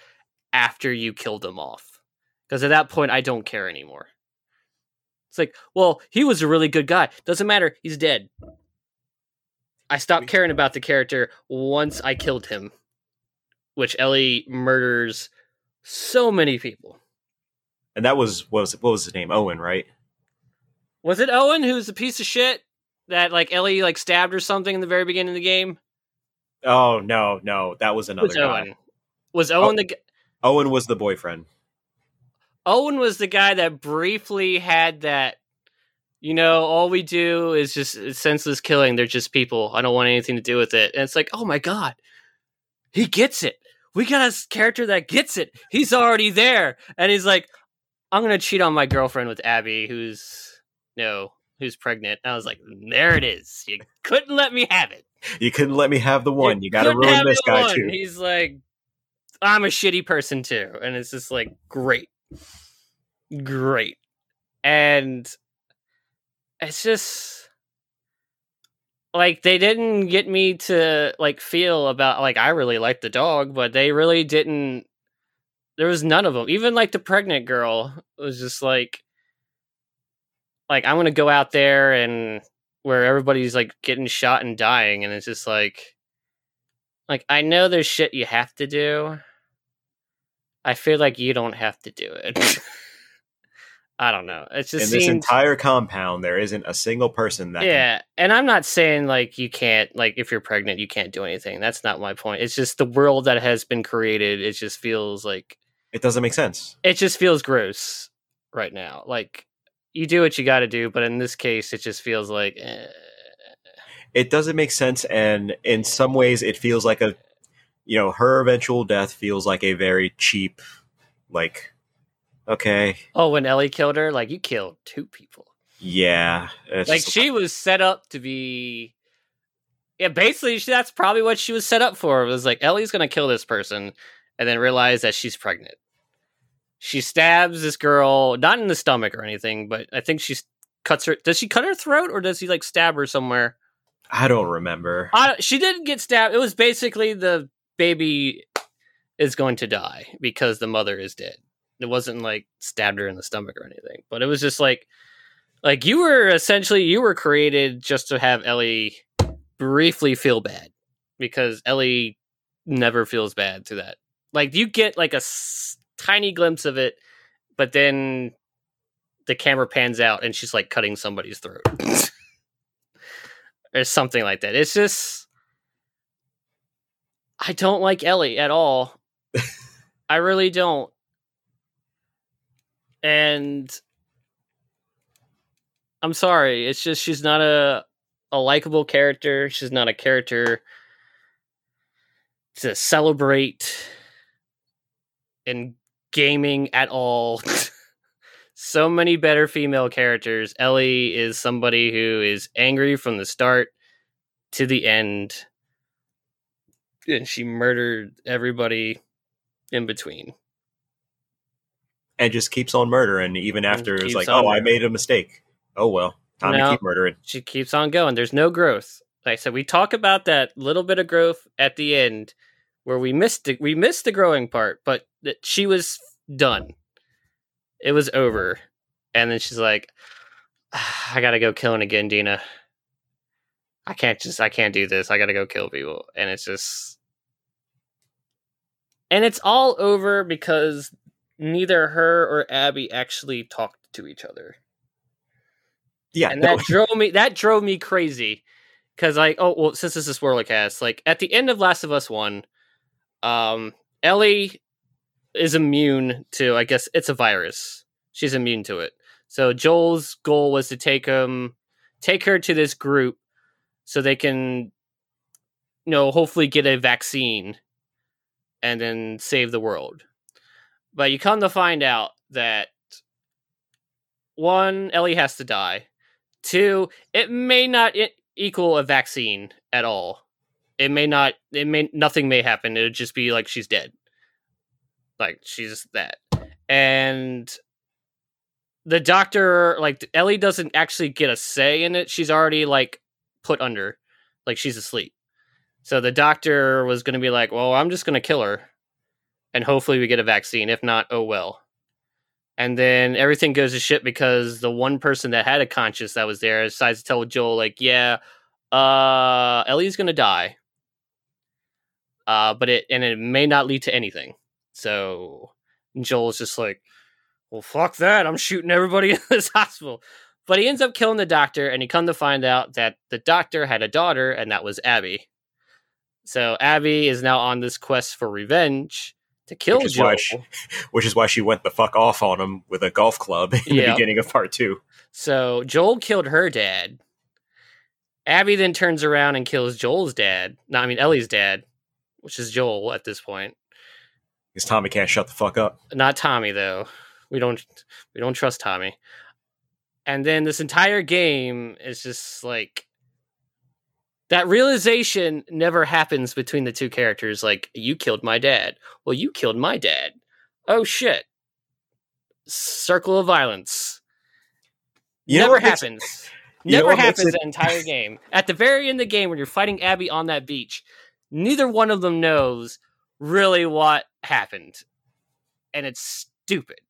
after you killed them off. Because at that point, I don't care anymore. It's like, well, he was a really good guy. Doesn't matter. He's dead. I stopped caring about the character once I killed him, which Ellie murders so many people. and that was what was what was his name Owen right Was it Owen who's a piece of shit that like Ellie like stabbed or something in the very beginning of the game? Oh no no that was another was guy Owen? Was Owen the g- Owen was the boyfriend Owen was the guy that briefly had that. You know, all we do is just uh, senseless killing. They're just people. I don't want anything to do with it. And it's like, oh my god, he gets it. We got a character that gets it. He's already there, and he's like, I'm gonna cheat on my girlfriend with Abby, who's no, who's pregnant. I was like, there it is. You couldn't let me have it. you couldn't let me have the one you, got to ruin this guy one. too He's like, I'm a shitty person too, and it's just like great, great, and it's just like they didn't get me to like feel about like I really liked the dog, but they really didn't. There was none of them. Even like the pregnant girl was just like, like I'm gonna go out there and where everybody's like getting shot and dying, and it's just like, like I know there's shit you have to do. I feel like you don't have to do it. I don't know. It's just in this seems entire compound there isn't a single person that can yeah, and I'm not saying like you can't like if you're pregnant you can't do anything. That's not my point. It's just the world that has been created. It just feels like it doesn't make sense it just feels gross right now. Like you do what you got to do, but in this case, it just feels like eh. it doesn't make sense and in some ways it feels like a you know, her eventual death feels like a very cheap, like, okay, Oh, when Ellie killed her, like you killed two people. yeah, it's like she was set up to be yeah basically she, that's probably what she was set up for it was like ellie's gonna kill this person and then realize that she's pregnant she stabs this girl not in the stomach or anything but i think she cuts her does she cut her throat or does he like stab her somewhere? I don't remember. I, she didn't get stabbed. It was basically the baby is going to die because the mother is dead. It wasn't like stabbed her in the stomach or anything but it was just like like you were essentially you were created just to have ellie briefly feel bad because ellie never feels bad to that. Like you get like a s- tiny glimpse of it but then the camera pans out and she's like cutting somebody's throat or something like that it's just i don't like ellie at all i really don't and I'm sorry. It's just she's not a a likable character. She's not a character to celebrate in gaming at all. so many better female characters. Ellie is somebody who is angry from the start to the end. And she murdered everybody in between. and just keeps on murdering even after it's like, oh, I made a mistake. Oh well, time No. to keep murdering. she keeps on going. There's no growth. Like I said, we talk about that little bit of growth at the end where we missed it. We missed the growing part, but that she was done. It was over. And then she's like, "Ah, I gotta go killing again, Dina. I can't just I can't do this. I gotta go kill people. And it's just And it's all over because neither her or Abby actually talked to each other Yeah, and no, that drove me that drove me crazy because like oh well since this is Spoilercast like at the end of Last of Us One, um, Ellie is immune to I guess it's a virus. She's immune to it. So Joel's goal was to take him, take her to this group, so they can, you know, hopefully get a vaccine, and then save the world. But you come to find out that one, Ellie has to die. Two, it may not equal a vaccine at all. It may not. It may nothing may happen. It'd just be like she's dead. Like she's that, and the doctor, like Ellie, doesn't actually get a say in it. She's already like put under, like she's asleep. So the doctor was going to be like, "Well, I'm just going to kill her, and hopefully we get a vaccine. If not, oh well." and then everything goes to shit because the one person that had a conscience that was there decides to tell Joel like, yeah, uh, Ellie's gonna die, uh, but it and it may not lead to anything. So Joel's just like, well, fuck that, I'm shooting everybody in this hospital. But he ends up killing the doctor, and he come to find out that the doctor had a daughter, and that was Abby. So Abby is now on this quest for revenge to kill Which Joel. she- which is why she went the fuck off on him with a golf club in Yeah. the beginning of part two. So Joel killed her dad. Abby then turns around and kills Joel's dad. No, I mean Ellie's dad, which is Joel at this point. Because Tommy can't shut the fuck up. Not Tommy though. We don't we don't trust Tommy. And then this entire game is just like that realization never happens between the two characters like you killed my dad. Well, you killed my dad. Oh shit. Circle of violence. You never happens. Never happens it- the entire game. At the very end of the game, when you're fighting Abby on that beach, neither one of them knows really what happened, and it's stupid.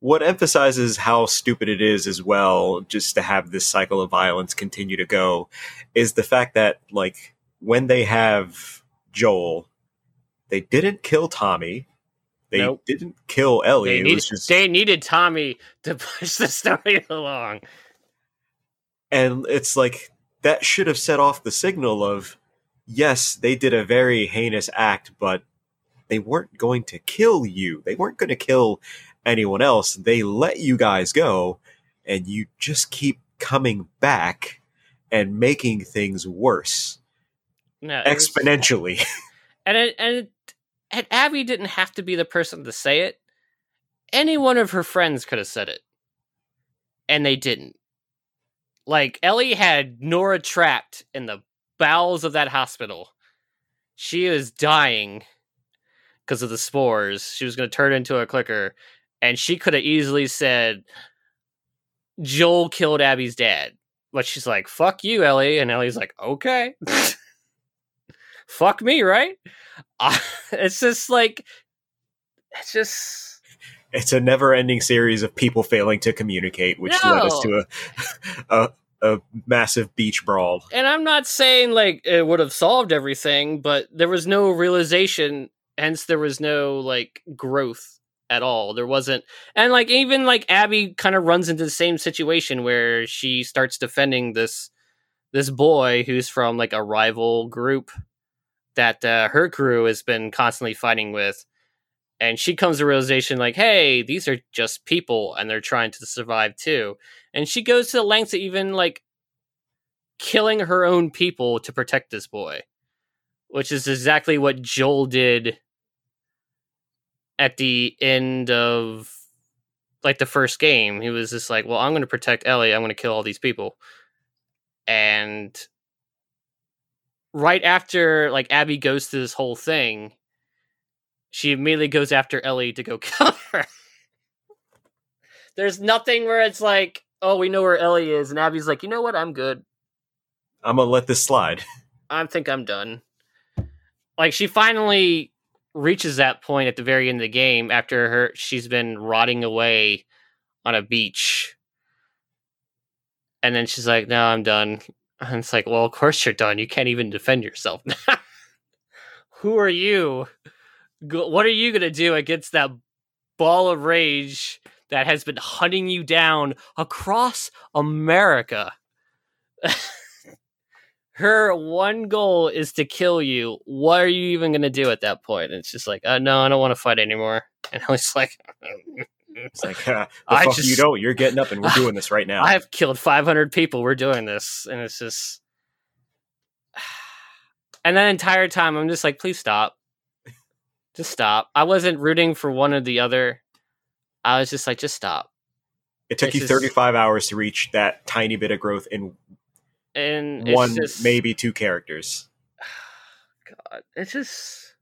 What emphasizes how stupid it is as well, just to have this cycle of violence continue to go, is the fact that, like, when they have Joel, they didn't kill Tommy. They Nope. didn't kill Ellie. They needed, just they needed Tommy to push the story along. and it's like that should have set off the signal of yes they did a very heinous act but they weren't going to kill you they weren't going to kill anyone else they let you guys go and you just keep coming back and making things worse No, it was- exponentially and it, and it, and Abby didn't have to be the person to say it. Any one of her friends could have said it, and they didn't. Like Ellie had Nora trapped in the bowels of that hospital. She is dying because of the spores. She was going to turn into a clicker, and she could have easily said, "Joel killed Abby's dad." But she's like, "Fuck you, Ellie," and Ellie's like, "Okay." Fuck me, right? Uh, it's just like, it's just it's a never-ending series of people failing to communicate, which No. led us to a, a a massive beach brawl. and I'm not saying like it would have solved everything, but there was no realization, hence there was no like growth at all. There wasn't, and like even like Abby kind of runs into the same situation where she starts defending this this boy who's from like a rival group that uh, her crew has been constantly fighting with. And she comes to realization like, hey, these are just people and they're trying to survive too. And she goes to the lengths of even like killing her own people to protect this boy, which is exactly what Joel did at the end of like the first game. He was just like, "Well, I'm going to protect Ellie. I'm going to kill all these people." And right after like Abby goes through this whole thing, she immediately goes after Ellie to go kill her. There's nothing where it's like, "Oh, we know where Ellie is," and Abby's like, "You know what? I'm good." I'm gonna let this slide. I think I'm done. Like she finally reaches that point at the very end of the game after her she's been rotting away on a beach. And then she's like, "No, I'm done." And it's like, "Well, of course you're done. You can't even defend yourself." Who are you? What are you going to do against that ball of rage that has been hunting you down across America? her one goal is to kill you. What are you even going to do at that point? And it's just like, uh, no, I don't want to fight anymore. And I was like, It's like, uh, I fuck just- you don't. You're getting up and we're doing this right now. I've killed 500 people. We're doing this. And it's just. And that entire time, I'm just like, please stop. Just stop. I wasn't rooting for one or the other. I was just like, just stop. it took this you is- 35 hours to reach that tiny bit of growth in And it's one, just, maybe two characters. God, it's just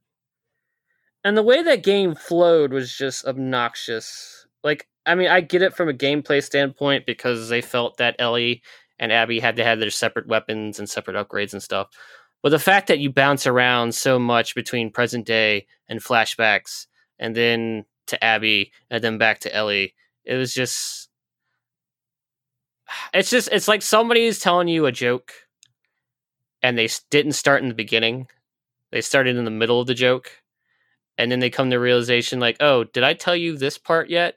and the way that game flowed was just obnoxious. Like, I mean, I get it from a gameplay standpoint because they felt that Ellie and Abby had to have their separate weapons and separate upgrades and stuff. But the fact that you bounce around so much between present day and flashbacks, and then to Abby, and then back to Ellie, it was just. It's just, it's like somebody is telling you a joke and they didn't start in the beginning. They started in the middle of the joke. And then they come to realization like, oh, did I tell you this part yet?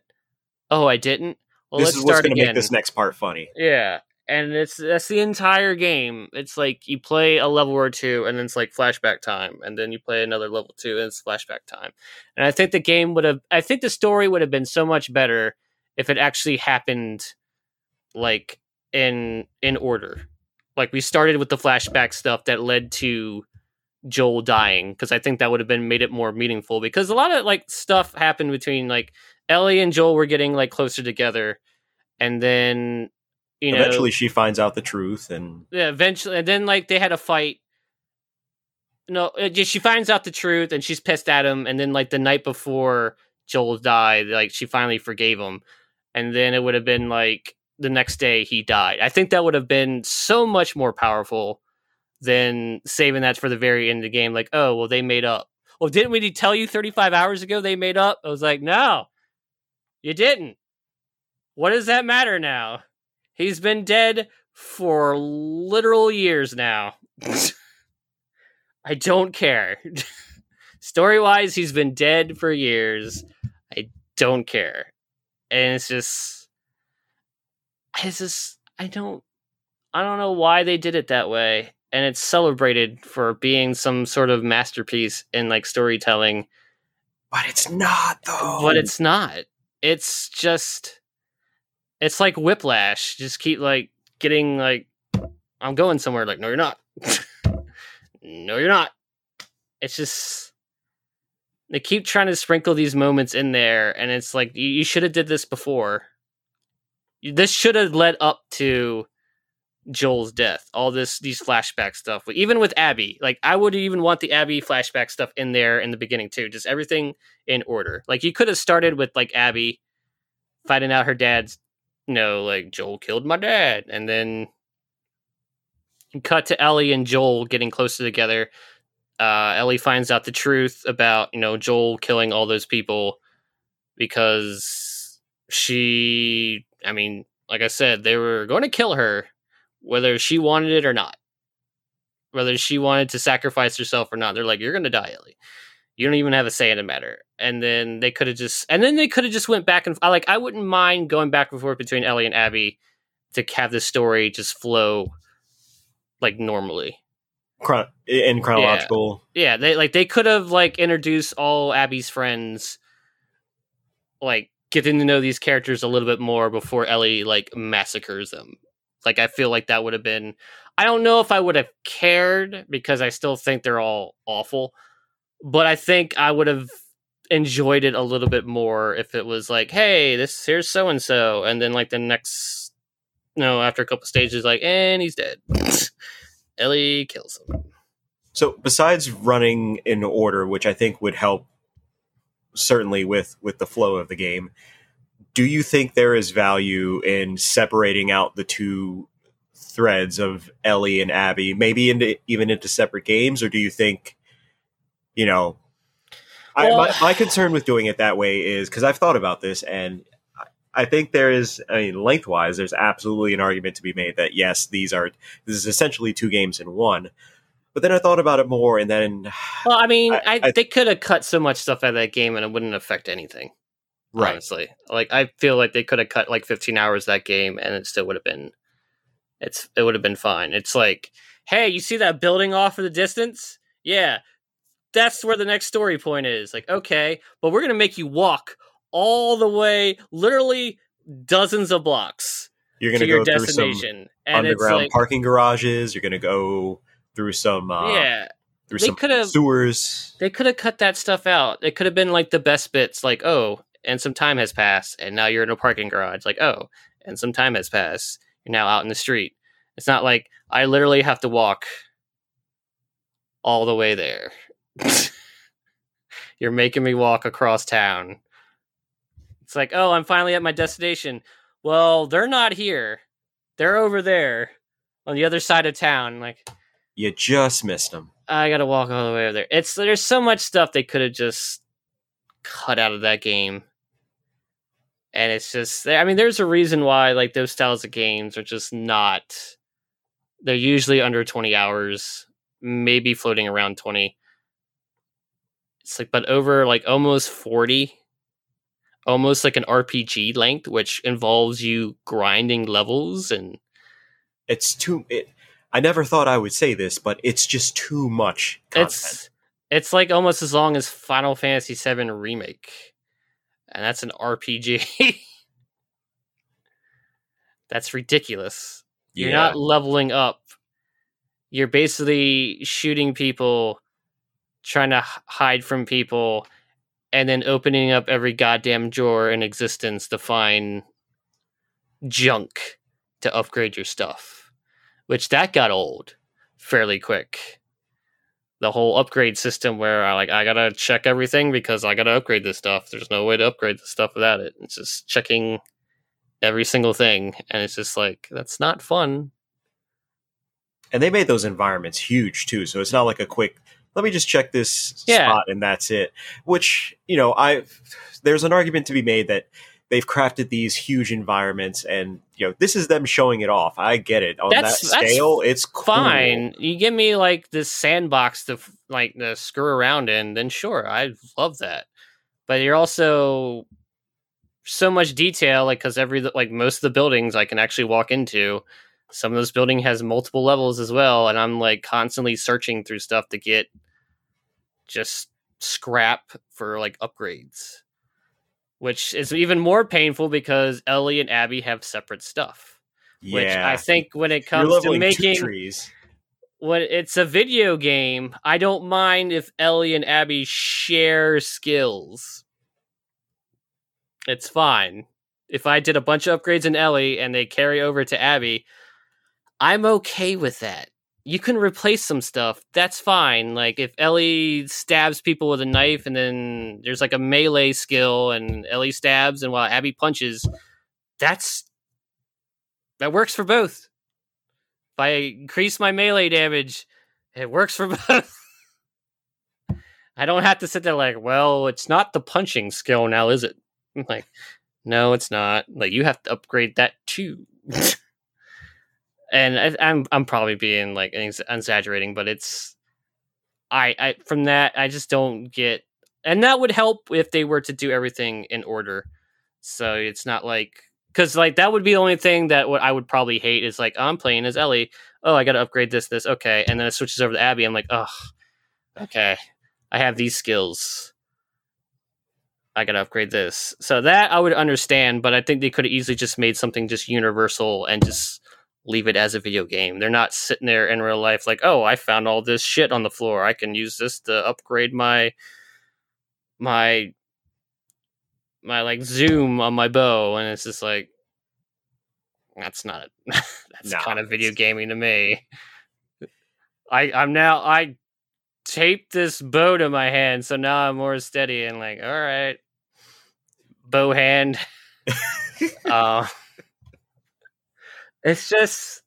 Oh, I didn't. Well, this let's is what's start going to again. make this next part funny. Yeah, and it's that's the entire game. It's like you play a level or two, and then it's like flashback time, and then you play another level two, and it's flashback time. And I think the game would have, I think the story would have been so much better if it actually happened, like in in order. Like we started with the flashback stuff that led to Joel dying, because I think that would have been made it more meaningful. Because a lot of like stuff happened between like Ellie and Joel were getting like closer together, and then you know Eventually, she finds out the truth, and yeah, eventually, and then like they had a fight. No, uh, yeah, she finds out the truth and she's pissed at him. And then like the night before Joel died, like she finally forgave him. And then it would have been like the next day he died. I think that would have been so much more powerful than saving that for the very end of the game. Like, oh well, they made up. Well, didn't we tell you 35 hours ago they made up? I was like, no, you didn't. What does that matter now? He's been dead for literal years now. I don't care. Story wise, he's been dead for years. I don't care. And it's just it's just I don't I don't know why they did it that way. And it's celebrated for being some sort of masterpiece in like storytelling but it's not though. but it's not. It's just it's like whiplash. Just keep like getting like I'm going somewhere like no you're not. no you're not. it's just they keep trying to sprinkle these moments in there, and it's like you, you should have did this before. This should have led up to Joel's death. All this these flashback stuff, even with Abby. Like I would even want the Abby flashback stuff in there in the beginning too. Just everything in order. Like you could have started with like Abby finding out her dad's, know, like Joel killed my dad, and then cut to Ellie and Joel getting closer together. Uh, Ellie finds out the truth about you know Joel killing all those people because she, I mean, like I said, they were going to kill her whether she wanted it or not. Whether she wanted to sacrifice herself or not. They're like, you're going to die, Ellie. You don't even have a say in the matter. And then they could have just, and then they could have just went back and forth. like, I wouldn't mind going back and forth between Ellie and Abby to have the story just flow like normally Chron- in chronological. Yeah. yeah, they like they could have like introduced all Abby's friends, like getting to know these characters a little bit more before Ellie like massacres them. Like I feel like that would have been. I don't know if I would have cared because I still think they're all awful, but I think I would have enjoyed it a little bit more if it was like, hey, this here's so and so, and then like the next, you know, after a couple stages, like, and he's dead. Ellie kills him. So besides running in order, which I think would help certainly with with the flow of the game, do you think there is value in separating out the two threads of Ellie and Abby, maybe into even into separate games, or do you think, you know, well, I, my, my concern with doing it that way is because I've thought about this and I think there is, I mean, lengthwise, there's absolutely an argument to be made that yes, these are this is essentially two games in one. But then I thought about it more, and then well, I mean, I, I, they could have cut so much stuff out of that game, and it wouldn't affect anything. Right. Honestly, like I feel like they could have cut like 15 hours that game, and it still would have been, it's it would have been fine. It's like, hey, you see that building off in the distance? Yeah, that's where the next story point is. Like, okay, but we're gonna make you walk all the way, literally dozens of blocks. You're going to go through some underground like, parking garages. You're going to go through some uh, yeah through they some sewers. They could have cut that stuff out. It could have been like the best bits, like oh, and some time has passed, and now you're in a parking garage. Like oh, and some time has passed. You're now out in the street. It's not like I literally have to walk all the way there. you're making me walk across town it's like, oh, I'm finally at my destination. Well, they're not here. They're over there on the other side of town. Like, you just missed them. I got to walk all the way over there. It's there's so much stuff they could have just cut out of that game, and it's just. I mean, there's a reason why like those styles of games are just not. They're usually under 20 hours, maybe floating around 20. It's like, but over like almost 40 almost like an RPG length, which involves you grinding levels and it's too. It, I never thought I would say this, but it's just too much. Content. It's it's like almost as long as Final Fantasy VII remake, and that's an RPG. that's ridiculous. You're not leveling up. You're basically shooting people, trying to hide from people, and then opening up every goddamn drawer in existence to find junk to upgrade your stuff, which that got old fairly quick. The whole upgrade system where I like I gotta check everything because I gotta upgrade this stuff. There's no way to upgrade the stuff without it. It's just checking every single thing, and it's just like that's not fun. And they made those environments huge too, so it's not like a quick let me just check this yeah. spot and that's it. Which, you know, I there's an argument to be made that they've crafted these huge environments and you know this is them showing it off i get it on that's, that scale it's cool. fine you give me like this sandbox to like to screw around in then sure i love that but you're also so much detail like because every like most of the buildings i can actually walk into some of this building has multiple levels as well and i'm like constantly searching through stuff to get just scrap for like upgrades, which is even more painful because Ellie and Abby have separate stuff. Yeah. Which I think when it comes to making trees. when it's a video game, I don't mind if Ellie and Abby share skills. It's fine. If I did a bunch of upgrades in Ellie and they carry over to Abby, I'm okay with that. You can replace some stuff. That's fine. Like if Ellie stabs people with a knife and then there's like a melee skill and Ellie stabs and while Abby punches, that's that works for both. If I increase my melee damage, it works for both. I don't have to sit there like, well, it's not the punching skill now, is it? I'm like, no, it's not. Like you have to upgrade that too. and I, I'm I'm probably being like exaggerating, but it's I I from that I just don't get, and that would help if they were to do everything in order. So it's not like because like that would be the only thing that what I would probably hate is like oh, I'm playing as Ellie. Oh, I got to upgrade this, this, okay, and then it switches over to Abby. I'm like, oh, okay, I have these skills. I got to upgrade this. So that I would understand, but I think they could have easily just made something just universal and just leave it as a video game. They're not sitting there in real life like, oh, I found all this shit on the floor. I can use this to upgrade my my my like zoom on my bow and it's just like that's not that's kind of video gaming to me i i'm now i taped this bow to my hand so now i'm more steady and like all right bow hand uh it's just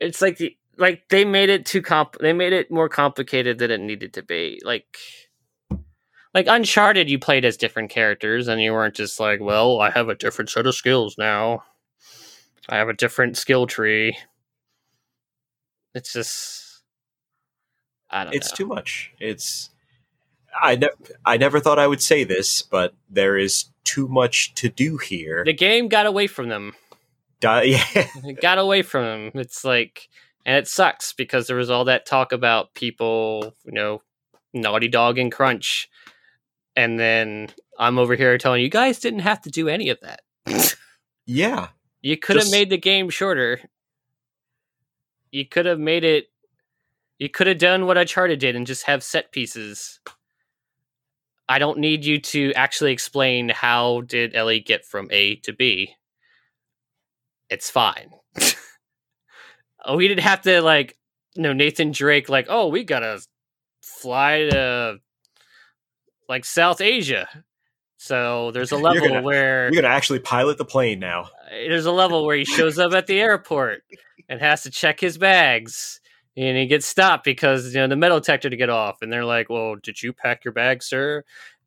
it's like the like they made it too comp they made it more complicated than it needed to be like like Uncharted, you played as different characters, and you weren't just like, well, I have a different set of skills now. I have a different skill tree. It's just, I don't. It's know. too much. It's. I never, I never thought I would say this, but there is too much to do here. The game got away from them. Di- yeah, got away from him. It's like, and it sucks because there was all that talk about people, you know, Naughty Dog and Crunch and then I'm over here telling you guys didn't have to do any of that. yeah. You could have made the game shorter. You could have made it you could have done what Uncharted did and just have set pieces. I don't need you to actually explain how did Ellie get from A to B. It's fine. oh, we didn't have to like you know Nathan Drake like, oh, we gotta fly to like South Asia. So there's a level gonna, where you're gonna actually pilot the plane now. Uh, there's a level where he shows up at the airport and has to check his bags, and he gets stopped because you know the metal detector to get off, and they're like, "Well, did you pack your bag, sir?"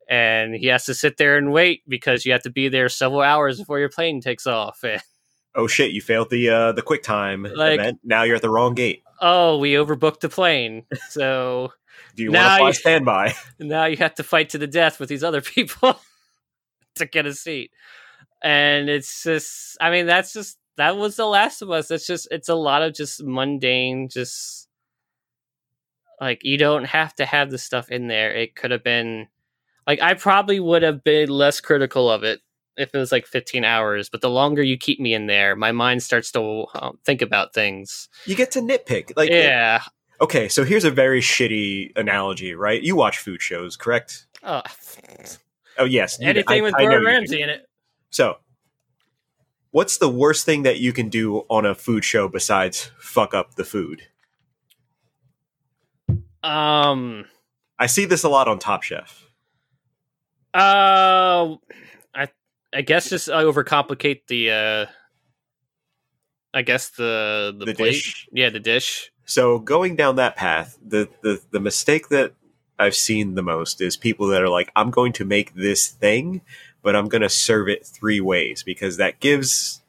And he has to sit there and wait because you have to be there several hours before your plane takes off. oh shit! You failed the uh, the quick time like, event. Now you're at the wrong gate. Oh, we overbooked the plane, so do you now want to fly standby? Now you have to fight to the death with these other people to get a seat. And it's just I mean, that's just that was the last of us. It's just it's a lot of just mundane, just like you don't have to have the stuff in there. It could have been like I probably would have been less critical of it if it was like 15 hours but the longer you keep me in there my mind starts to um, think about things you get to nitpick like yeah Okay, so here's a very shitty analogy, right? You watch food shows, correct? Oh, oh yes. Anything I, with Gordon Ramsay in it. So, what's the worst thing that you can do on a food show besides fuck up the food? Um, I see this a lot on Top Chef. Uh, I I guess just I overcomplicate the. uh I guess the the, the plate. dish. Yeah, the dish. So going down that path, the, the the mistake that I've seen the most is people that are like, I'm going to make this thing, but I'm going to serve it three ways because that gives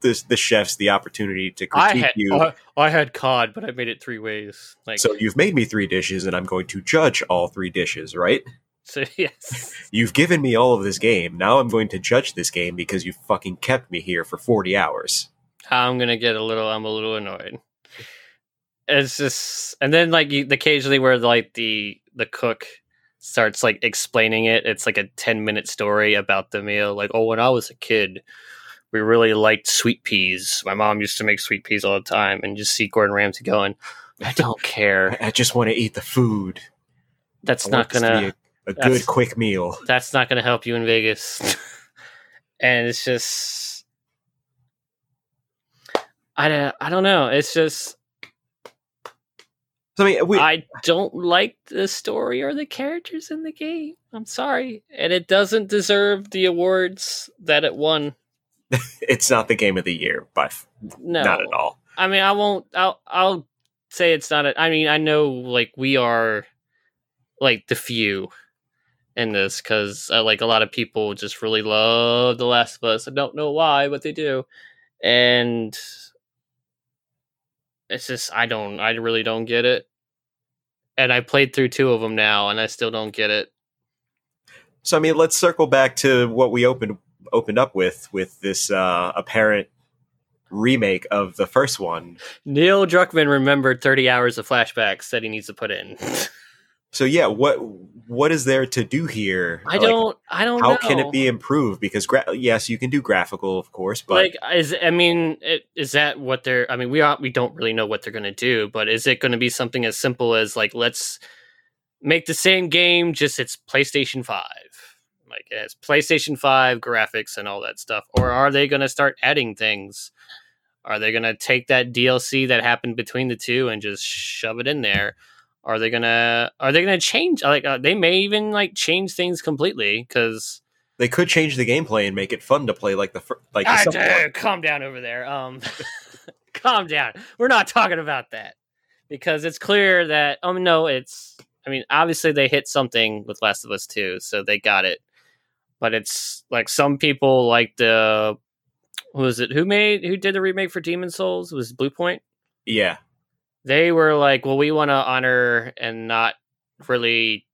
the the chefs the opportunity to critique I had, you. Uh, I had cod, but I made it three ways. Like, so you've made me three dishes, and I'm going to judge all three dishes, right? So yes, you've given me all of this game. Now I'm going to judge this game because you fucking kept me here for 40 hours. I'm gonna get a little. I'm a little annoyed it's just and then like you, occasionally where like the the cook starts like explaining it it's like a 10 minute story about the meal like oh when i was a kid we really liked sweet peas my mom used to make sweet peas all the time and just see gordon ramsay going I don't care. I, just want to eat the food. That's I not gonna. A, that's- good quick meal. That's not gonna help you in Vegas. and it's just. I don't, I don't know. It's just So, I mean, we, I don't like the story or the characters in the game. I'm sorry, and it doesn't deserve the awards that it won. it's not the game of the year, but No, not at all. I mean, I won't. I'll. I'll say it's not. A, I mean, I know like we are, like the few in this because uh, like a lot of people just really love The Last of Us. I don't know why, but they do, and it's just I don't. I really don't get it. And I played through two of them now, and I still don't get it. So I mean, let's circle back to what we opened opened up with with this uh, apparent remake of the first one. Neil Druckmann remembered 30 hours of flashbacks that he needs to put in. So yeah, what what is there to do here? I Like, don't. I don't. How know. can it be improved? Because gra- yes, you can do graphical, of course, but like is i mean it, is that what they're i mean we are we don't really know what they're going to do but is it going to be something as simple as like let's make the same game just it's playstation 5 like it has playstation 5 graphics and all that stuff or are they going to start adding things are they going to take that dlc that happened between the two and just shove it in there are they gonna are they gonna change like uh, they may even like change things completely because they could change the gameplay and make it fun to play like the fir- like the Ah, second one. dude, calm down over there. Um, calm down. We're not talking about that because it's clear that um no, it's. I mean, obviously they hit something with Last of Us Two, so they got it. But it's like some people like the who was it? Who made who did the remake for Demon's Souls? It was Bluepoint. Yeah, They were like, well, we want to honor and not really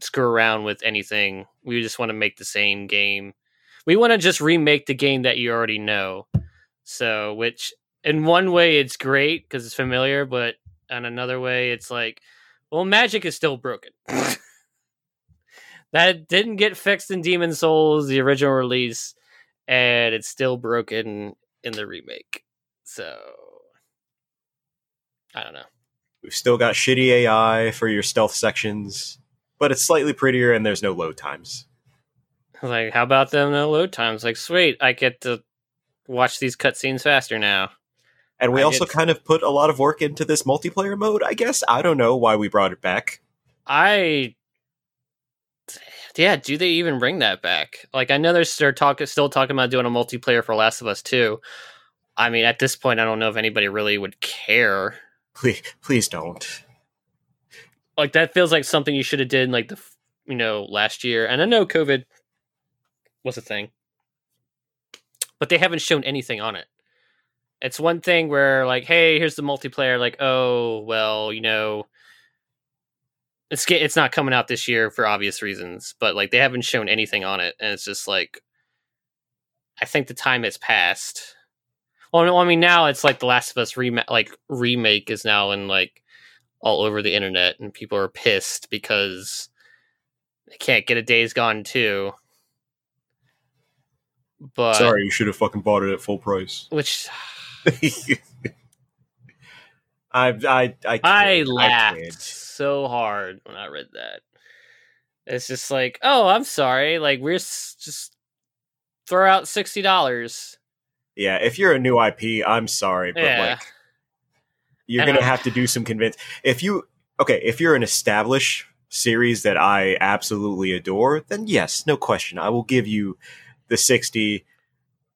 screw around with anything. We just want to make the same game. We want to just remake the game that you already know. So, which in one way it's great because it's familiar, but on another way it's like, well, magic is still broken. that didn't get fixed in Demon's Souls, the original release, and it's still broken in the remake. So, I don't know. we've still got shitty AI for your stealth sections, but it's slightly prettier and there's no load times. Like, how about them no load times? Like, sweet, I get to watch these cutscenes faster now. And we I also get- kind of put a lot of work into this multiplayer mode. I guess I don't know why we brought it back. I, yeah, do they even bring that back? Like, I know they're still talking, still talking about doing a multiplayer for Last of Us Two. I mean, at this point, I don't know if anybody really would care. Please, please don't. Like, that feels like something you should have did like the, you know, last year. And I know COVID was a thing, but they haven't shown anything on it. It's one thing where like, hey, here's the multiplayer. Like, oh, well, you know, it's it's not coming out this year for obvious reasons, but like they haven't shown anything on it, and it's just like, I think the time has passed. Well, no, I mean now it's like the Last of Us remake, like remake is now in like all over the internet, and people are pissed because they can't get a Days Gone too. But Sorry, you should have fucking bought it at full price. which I I I I laughed kid. so hard when I read that. It's just like, oh, I'm sorry. Like we're s- just throw out sixty dollars. Yeah, if you're a new IP, I'm sorry, but Yeah, like you're And gonna I- have to do some convince. If you okay, if you're an established series that I absolutely adore, then yes, no question, I will give you the sixty.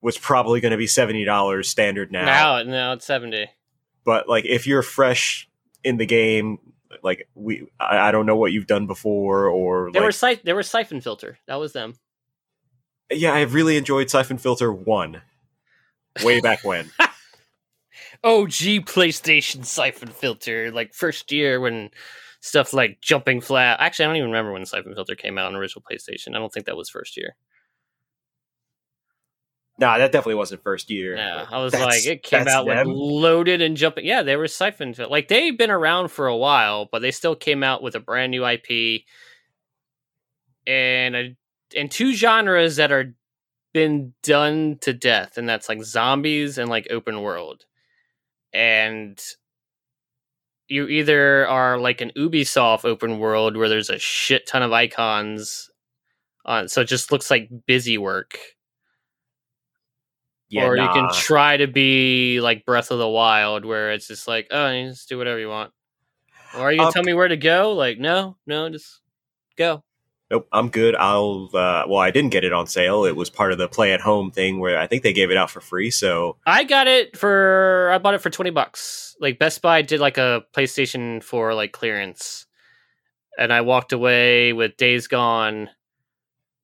Was probably going to be seventy dollars standard now, now now it's seventy. but like if you're fresh in the game, like we, I, I don't know what you've done before, or They like were si- they were siphon filter. That was them. yeah, I really enjoyed Siphon Filter one, way back when. OG PlayStation siphon filter, like first year when stuff like Jumping Flash. Actually, I don't even remember when siphon filter came out on original PlayStation. I don't think that was first year. nah, that definitely wasn't first year. Yeah, I was that's- like, it came out with loaded and jumping. Yeah, they were siphon fil- like they've been around for a while, but they still came out with a brand new IP and a and two genres that are been done to death, and that's like zombies and like open world. And you either are like an Ubisoft open world where there's a shit ton of icons on, so it just looks like busy work, Yeah, or you can try to be like Breath of the Wild, where it's just like, oh, you just do whatever you want. Or are you gonna Um, tell me where to go? Like, no, no, just go. Nope, I'm good. I'll. Uh, well, I didn't get it on sale. It was part of the play at home thing where I think they gave it out for free. So I got it for I bought it for twenty bucks. Like Best Buy did like a PlayStation for like clearance, and I walked away with Days Gone,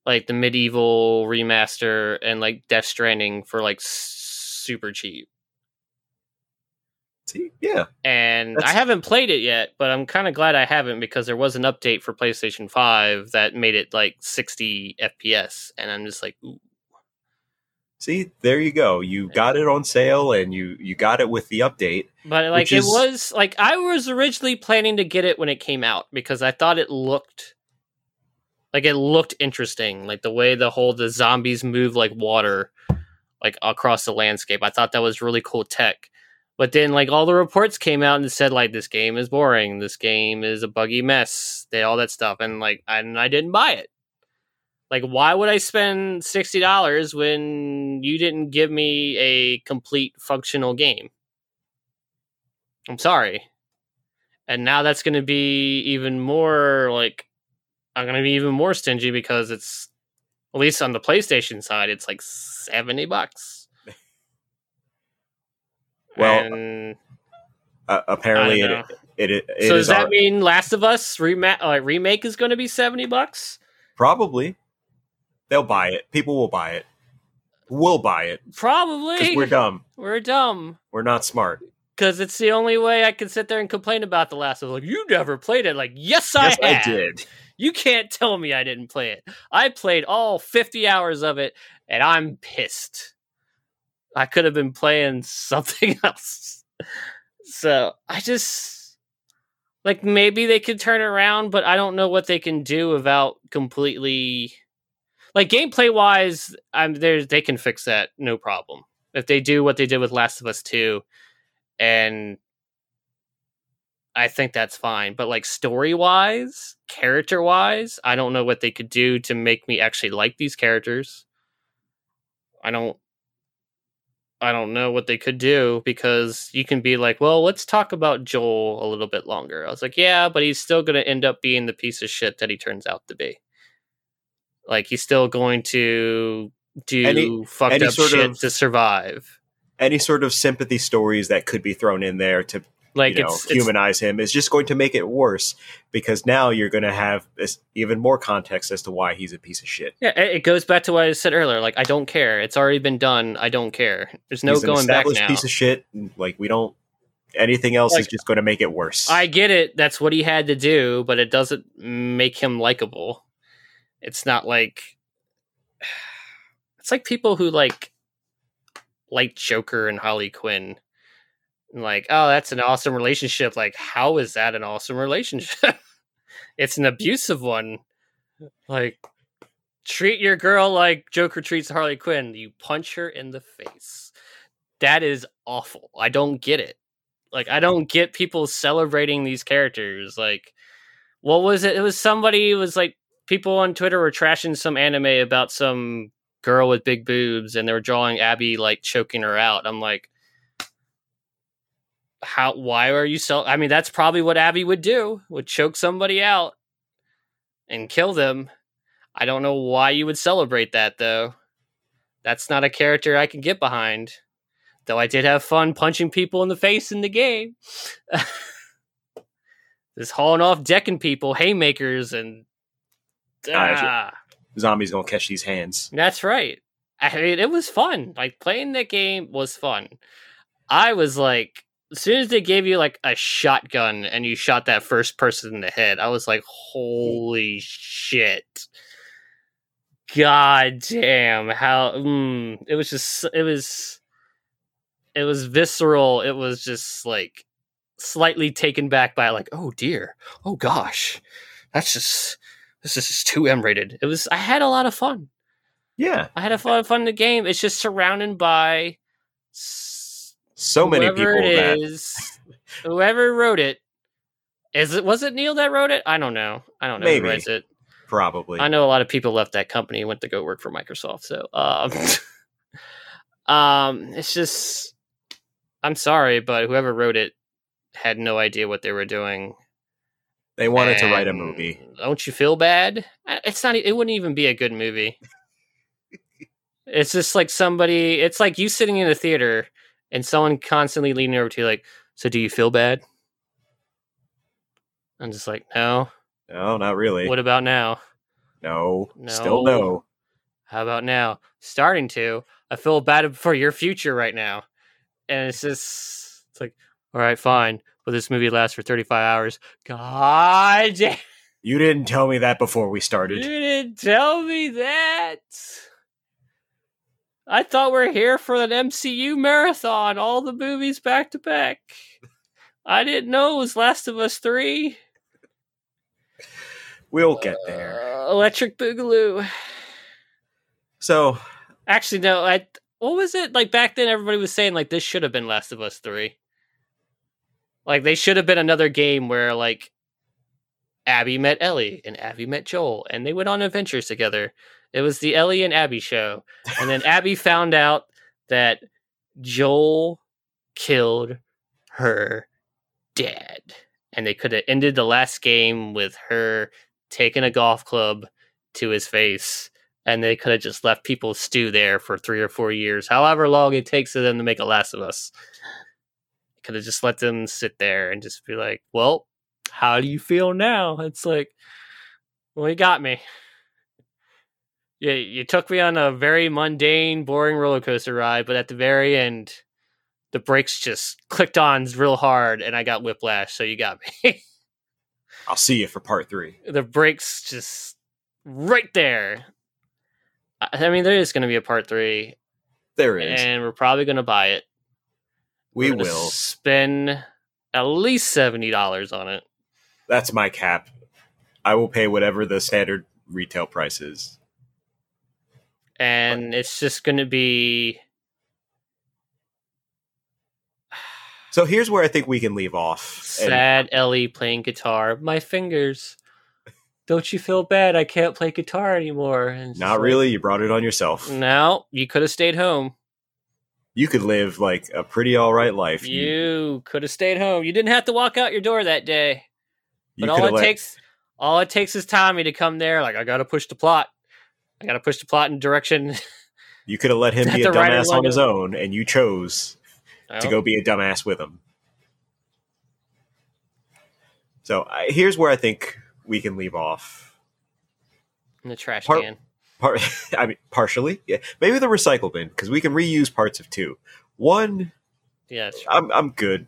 like the MediEvil remaster, and like Death Stranding for like super cheap. See, yeah, And I haven't played it yet, but I'm kind of glad I haven't because there was an update for PlayStation Five that made it like sixty FPS, and I'm just like, ooh. see, there you go. You got it on sale, and you you got it with the update. But like it is- was like I was originally planning to get it when it came out because I thought it looked like it looked interesting, like the way the whole the zombies move like water like across the landscape. I thought that was really cool tech. But then like all the reports came out and said like this game is boring, this game is a buggy mess, they all that stuff and like and I didn't buy it. Like why would I spend $60 when you didn't give me a complete functional game? I'm sorry. And now that's going to be even more like I'm going to be even more stingy because it's at least on the PlayStation side it's like 70 bucks. Well, Uh, apparently, it, it, it, it so is does that our- mean Last of Us rema- uh, remake is going to be 70 bucks? probably they'll buy it. People will buy it. We'll buy it Probably. we're dumb. We're dumb. We're not smart. Because it's the only way I can sit there and complain about The Last of Us. Like, you never played it. Like, yes, I yes, I did. You can't tell me I didn't play it. I played all 50 hours of it, and I'm pissed. I could have been playing something else. So I just like maybe they could turn around, but I don't know what they can do without completely like gameplay wise. I'm there. They can fix that, no problem. If they do what they did with Last of Us Two, and I think that's fine. But like story wise, character wise, I don't know what they could do to make me actually like these characters. I don't I don't know what they could do because you can be like, well, let's talk about Joel a little bit longer. I was like, yeah, but he's still going to end up being the piece of shit that he turns out to be. Like he's still going to do Any- fucked any up shit of- to survive. Any sort of sympathy stories that could be thrown in there to Like you know, it's, it's humanize him is just going to make it worse because now you're going to have this even more context as to why he's a piece of shit. Yeah, it goes back to what I said earlier. Like, I don't care. It's already been done. I don't care. There's no going back now. piece of shit. Like we don't. Anything else Like, is just going to make it worse. I get it. That's what he had to do, but it doesn't make him likable. It's not like it's like people who like like Joker and Harley Quinn. Like, oh, that's an awesome relationship. Like, how is that an awesome relationship? it's an abusive one. Like, treat your girl like Joker treats Harley Quinn. You punch her in the face. That is awful. I don't get it. Like, I don't get people celebrating these characters. Like, what was it? It was somebody who was like, people on Twitter were trashing some anime about some girl with big boobs and they were drawing Abby like choking her out. I'm like, how why are you so I mean that's probably what Abby would do, would choke somebody out and kill them. I don't know why you would celebrate that though. That's not a character I can get behind. Though I did have fun punching people in the face in the game. Just hauling off decking people, haymakers and Ah, ah. Zombies gonna catch these hands. That's right. I mean, it was fun. Like playing that game was fun. I was like, as soon as they gave you like a shotgun and you shot that first person in the head, I was like, holy shit. God damn. How, mm, it was just, it was, it was visceral. It was just like slightly taken back by like, oh dear. Oh gosh. That's just, this is just too M rated. It was, I had a lot of fun. Yeah, I had a lot of fun in the game. It's just surrounded by so many people whoever it that is, whoever wrote it Is it was it Neil that wrote it? I don't know. I don't know Maybe. who writes it. Probably. I know a lot of people left that company and went to go work for Microsoft. So, um, um, it's just, I'm sorry, but whoever wrote it had no idea what they were doing. They wanted to write a movie. Don't you feel bad? It's not. It wouldn't even be a good movie. it's just like somebody. It's like you sitting in a theater and someone constantly leaning over to you, like, "So, do you feel bad?" I'm just like, "No." No, not really. What about now? no, Still No. no. How about now? Starting to. I feel bad for your future right now. And it's just, it's like, all right, fine. But this movie lasts for 35 hours. God damn. You didn't tell me that before we started. You didn't tell me that. I thought we are here for an MCU marathon, all the movies back to back. I didn't know it was Last of Us 3. We'll get there. Uh, Electric Boogaloo. So, Actually, no. I what was it like back then? Everybody was saying like this should have been Last of Us Three. Like they should have been another game where like Abby met Ellie and Abby met Joel and they went on adventures together. It was the Ellie and Abby show, and then Abby found out that Joel killed her dad, and they could have ended the last game with her taking a golf club to his face and they could have just left people stew there for three or four years, however long it takes for them to make a Last of Us. Could have just let them sit there and just be like, "Well, how do you feel now?" It's like, "Well, you got me. Yeah, you took me on a very mundane, boring roller coaster ride, but at the very end, the brakes just clicked on real hard, and I got whiplash. So you got me. I'll see you for part three. the brakes just right there." I I mean, there is going to be a part three, There is. and we're probably going to buy it. we will. spend at least seventy dollars on it. That's my cap. I will pay whatever the standard retail price is. And it's just going to be So here's where I think we can leave off. And sad Ellie playing guitar. My fingers. Don't you feel bad? I can't play guitar anymore. And not just like, really. You brought it on yourself. No, you could have stayed home. You could live like a pretty all right life. You, You could have stayed home. You didn't have to walk out your door that day. you But all it let- takes, all it takes is Tommy to come there. Like I got to push the plot. I got to push the plot in direction. You could have let him be a dumbass on his own, and you chose to go be a dumbass with him. So I here's where I think we can leave off. in the trash Part- can. Part, I mean, partially, yeah. Maybe the recycle bin because we can reuse parts of two. One, Yeah, I'm I'm good.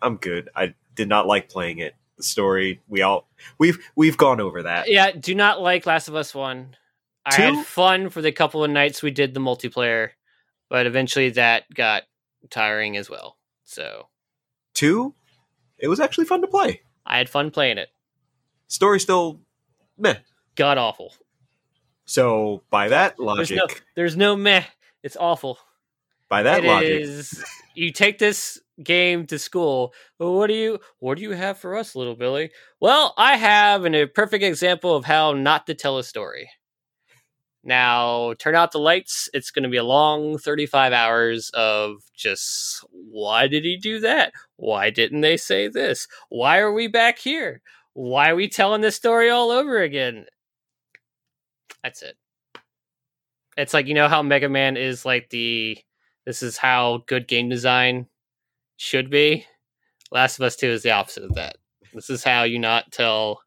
I'm good. I did not like playing it. The story, we all we've we've gone over that. yeah. Do not like Last of Us One. I Two? had fun for the couple of nights we did the multiplayer, but eventually that got tiring as well. So Two, it was actually fun to play. I had fun playing it. Story still meh. God awful. So by that There's logic, no, there's no meh. It's awful. by that It logic, is- You take this game to school. Well, what do you what do you have for us, little Billy? Well, I have an, a perfect example of how not to tell a story. Now, turn out the lights. It's going to be a long 35 hours of just why did he do that? Why didn't they say this? Why are we back here? Why are we telling this story all over again? That's it. It's like, you know how Mega Man is like the this is how good game design should be. Last of Us 2 is the opposite of that. This is how you not tell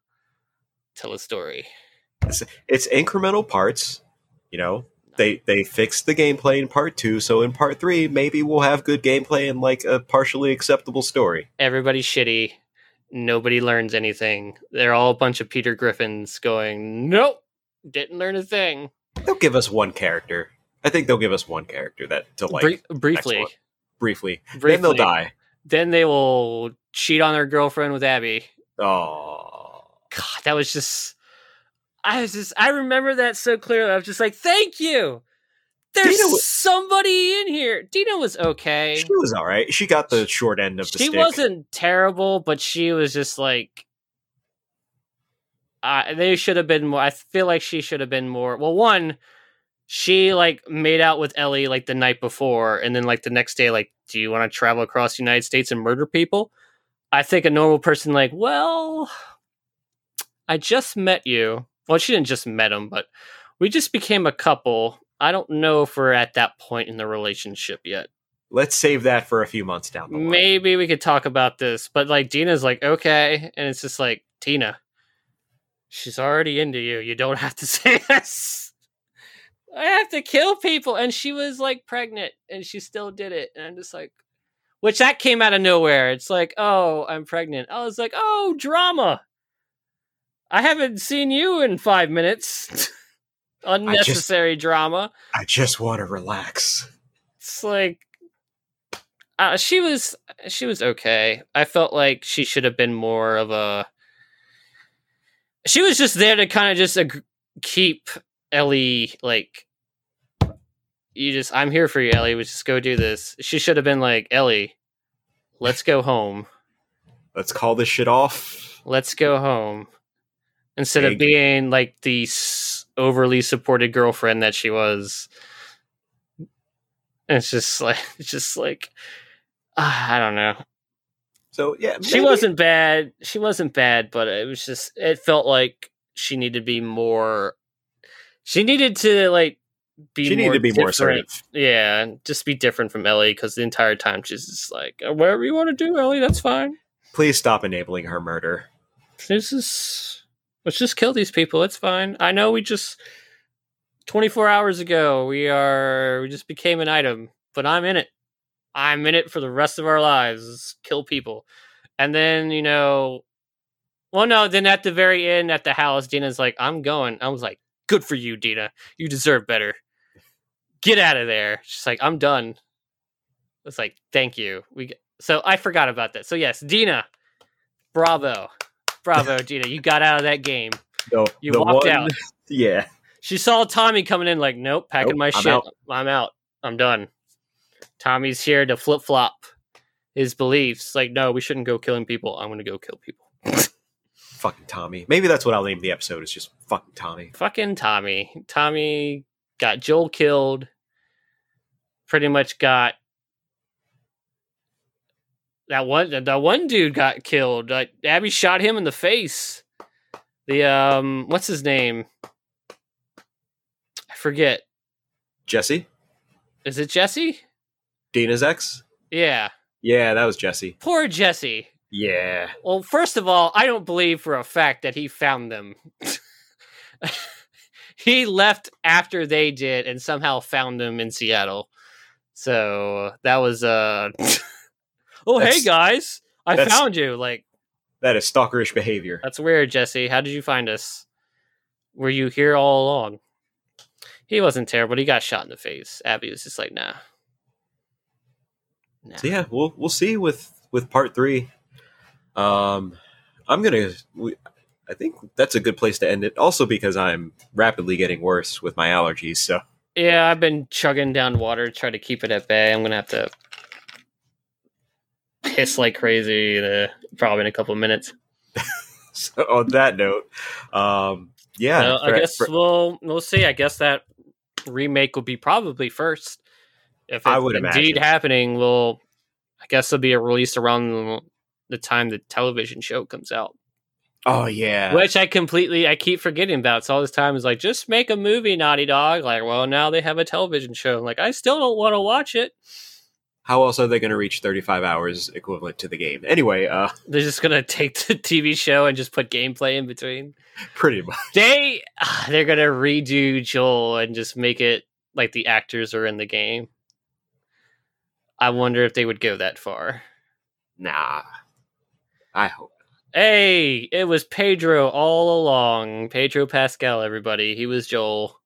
tell a story. it's incremental parts. You know, they they fixed the gameplay in part two, so in part three, maybe we'll have good gameplay and like a partially acceptable story. Everybody's shitty. Nobody learns anything. They're all a bunch of Peter Griffins going, "Nope, didn't learn a thing." They'll give us one character. I think they'll give us one character that to like Brie- briefly, briefly. briefly. Then they'll die. Then they will cheat on their girlfriend with Abby. Oh, God, that was just. I was just. I remember that so clearly. I was just like, "Thank you, there's Dina somebody in here. Dina was okay. She was all right. She got the short end of the She stick. wasn't terrible, but she was just like. Uh, they should have been more. I feel like she should have been more. Well, one, she like made out with Ellie like the night before, and then like the next day, like, do you want to travel across the United States and murder people? I think a normal person, like, well, I just met you. Well, she didn't just met him, but we just became a couple. I don't know if we're at that point in the relationship yet. Let's save that for a few months down the line. Maybe we could talk about this, but like Dina's like, okay, and it's just like Tina, she's already into you. You don't have to say this. I have to kill people, and she was like pregnant, and she still did it, and I'm just like, which that came out of nowhere. It's like, oh, I'm pregnant. I was like, oh, drama. I haven't seen you in five minutes. Unnecessary drama. I just want to relax. it's like uh, she was she was okay. I felt like she should have been more of a. She was just there to kind of just ag- keep Ellie like. You just, I'm here for you, Ellie. We just go do this. She should have been like, Ellie, let's go home. Let's call this shit off. Let's go home. Instead of being like the s- overly supported girlfriend that she was. And it's just like, it's just like, ah, I don't know. So yeah, She wasn't bad. She wasn't bad, but it was just, it felt like she needed to be more. She needed to like be. She needed to be more assertive. Yeah, just be different from Ellie because the entire time she's just like, "Uh, whatever you want to do, Ellie, that's fine. Please stop enabling her murder. This is let's just kill these people. It's fine. I know we just 24 hours ago we are we just became an item, but I'm in it. I'm in it for the rest of our lives. Kill people. And then, you know, well no, then at the very end at the house, Dina's like, I'm going. I was like, good for you, Dina. You deserve better. Get out of there. She's like, I'm done. It's like, thank you. We so I forgot about that. So yes, Dina, bravo. Bravo, Dina. You got out of that game. The, You walked one- out. Yeah, She saw Tommy coming in, like, nope, packing Nope, my I'm shit. out. I'm out. I'm done. Tommy's here to flip flop his beliefs. Like, no, we shouldn't go killing people. I'm going to go kill people. fucking Tommy. Maybe that's what I'll name the episode. It's just fucking Tommy. Fucking Tommy. Tommy got Joel killed. Pretty much got that one. That one dude got killed. Uh, Abby shot him in the face. The um, what's his name? I forget. Jesse, Is it Jesse? Dina's ex. Yeah. Yeah, that was Jesse. Poor Jesse. Yeah, Well, first of all, I don't believe for a fact that he found them. he left after they did and somehow found them in Seattle. So that was uh Oh hey guys, I that's- found you. Like that is stalkerish behavior. that's weird, Jesse. How did you find us? Were you here all along? He wasn't terrible, he got shot in the face. Abby was just like, nah. Nah. So yeah, we'll we'll see with with part three. Um, I'm gonna. We, I think that's a good place to end it. Also because I'm rapidly getting worse with my allergies. So Yeah, I've been chugging down water to try to keep it at bay. I'm gonna have to piss like crazy uh, probably in a couple of minutes. So on that note, um, yeah, Well, I guess for- we'll we'll see. I guess that remake will be probably first. If it's I would indeed imagine. happening, will I guess it'll be a release around the time the television show comes out. oh yeah, Which I completely I keep forgetting about. So all this time is like, just make a movie, Naughty Dog. Like, well, now they have a television show. Like, I still don't want to watch it. How else are they going to reach 35 hours equivalent to the game? Anyway, uh, They're just gonna take the TV show and just put gameplay in between. pretty much. They ah, they're gonna redo Joel and just make it like the actors are in the game. I wonder if they would go that far. Nah, I hope. Hey, it was Pedro all along. Pedro Pascal, everybody. He was Joel.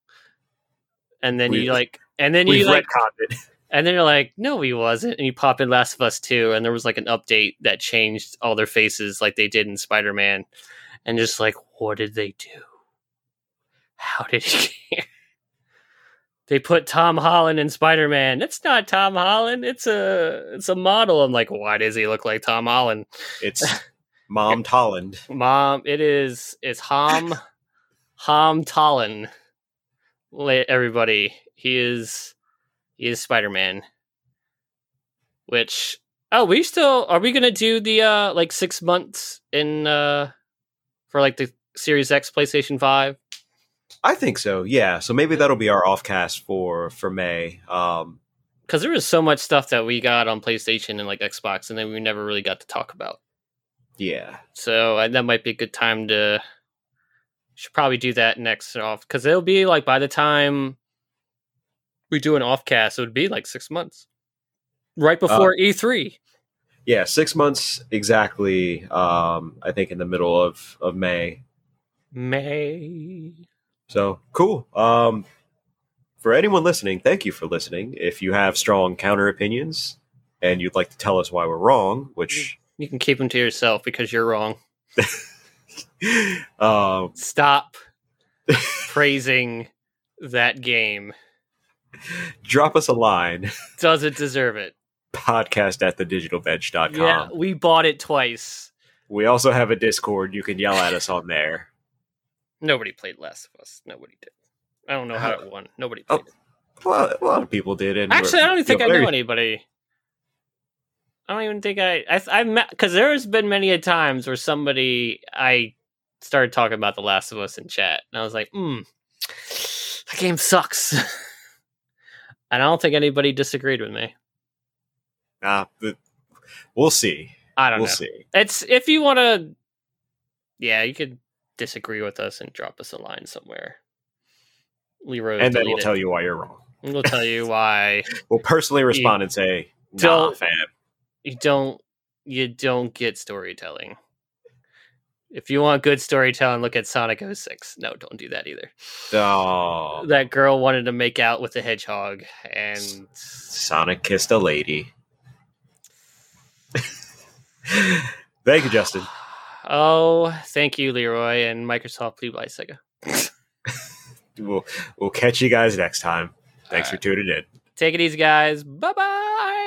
And then We- you like, and then you like, it. And then you're like, no, he wasn't. And you pop in Last of Us 2, and there was like an update that changed all their faces like they did in Spider Man. And just like, what did they do? How did he care? they put Tom Holland in Spider Man. It's not Tom Holland. It's a it's a model. I'm like, why does he look like Tom Holland? It's Mom Tolland. Mom, it is it's Ham Ham Tolland. Everybody, he is is Spider Man. Which oh, we still are we gonna do the uh like six months in uh for like the Series X PlayStation Five? I think so. Yeah. So maybe that'll be our offcast for for May. Um, because there was so much stuff that we got on PlayStation and like Xbox, and then we never really got to talk about. Yeah. So uh, that might be a good time to. Should probably do that next off because it'll be like by the time we do an offcast, it would be like six months, right before uh, E3. Yeah, six months exactly. Um, I think in the middle of of May. May. So cool. Um, for anyone listening, thank you for listening. If you have strong counter opinions and you'd like to tell us why we're wrong, which you can keep them to yourself because you're wrong. um, Stop praising that game. Drop us a line. Does it deserve it? Podcast at thedigitalbench.com. Yeah, we bought it twice. We also have a Discord. You can yell at us on there. Nobody played Last of Us. Nobody did. I don't know how it won. Nobody played oh, it. Well, a lot of people did. And Actually, I don't even think I know anybody. I don't even think I I I met because there's been many a times where somebody I started talking about The Last of Us in chat, and I was like, "Hmm, that game sucks," and I don't think anybody disagreed with me. Ah, uh, we'll see. I don't we'll know. see. It's if you want to, yeah, you could disagree with us and drop us a line somewhere. Leroy, and then we'll tell you why you're wrong. We'll tell you why. we'll personally respond and say, "Nah, don't, fam, you don't, you don't get storytelling." If you want good storytelling, look at Sonic 06. No, don't do that either. Oh. That girl wanted to make out with a hedgehog, and Sonic kissed a lady. Thank you, Justin. Oh, thank you, Leroy, and Microsoft. Please buy Sega. we'll we'll catch you guys next time. Thanks for tuning in. Take it easy, guys. Bye bye.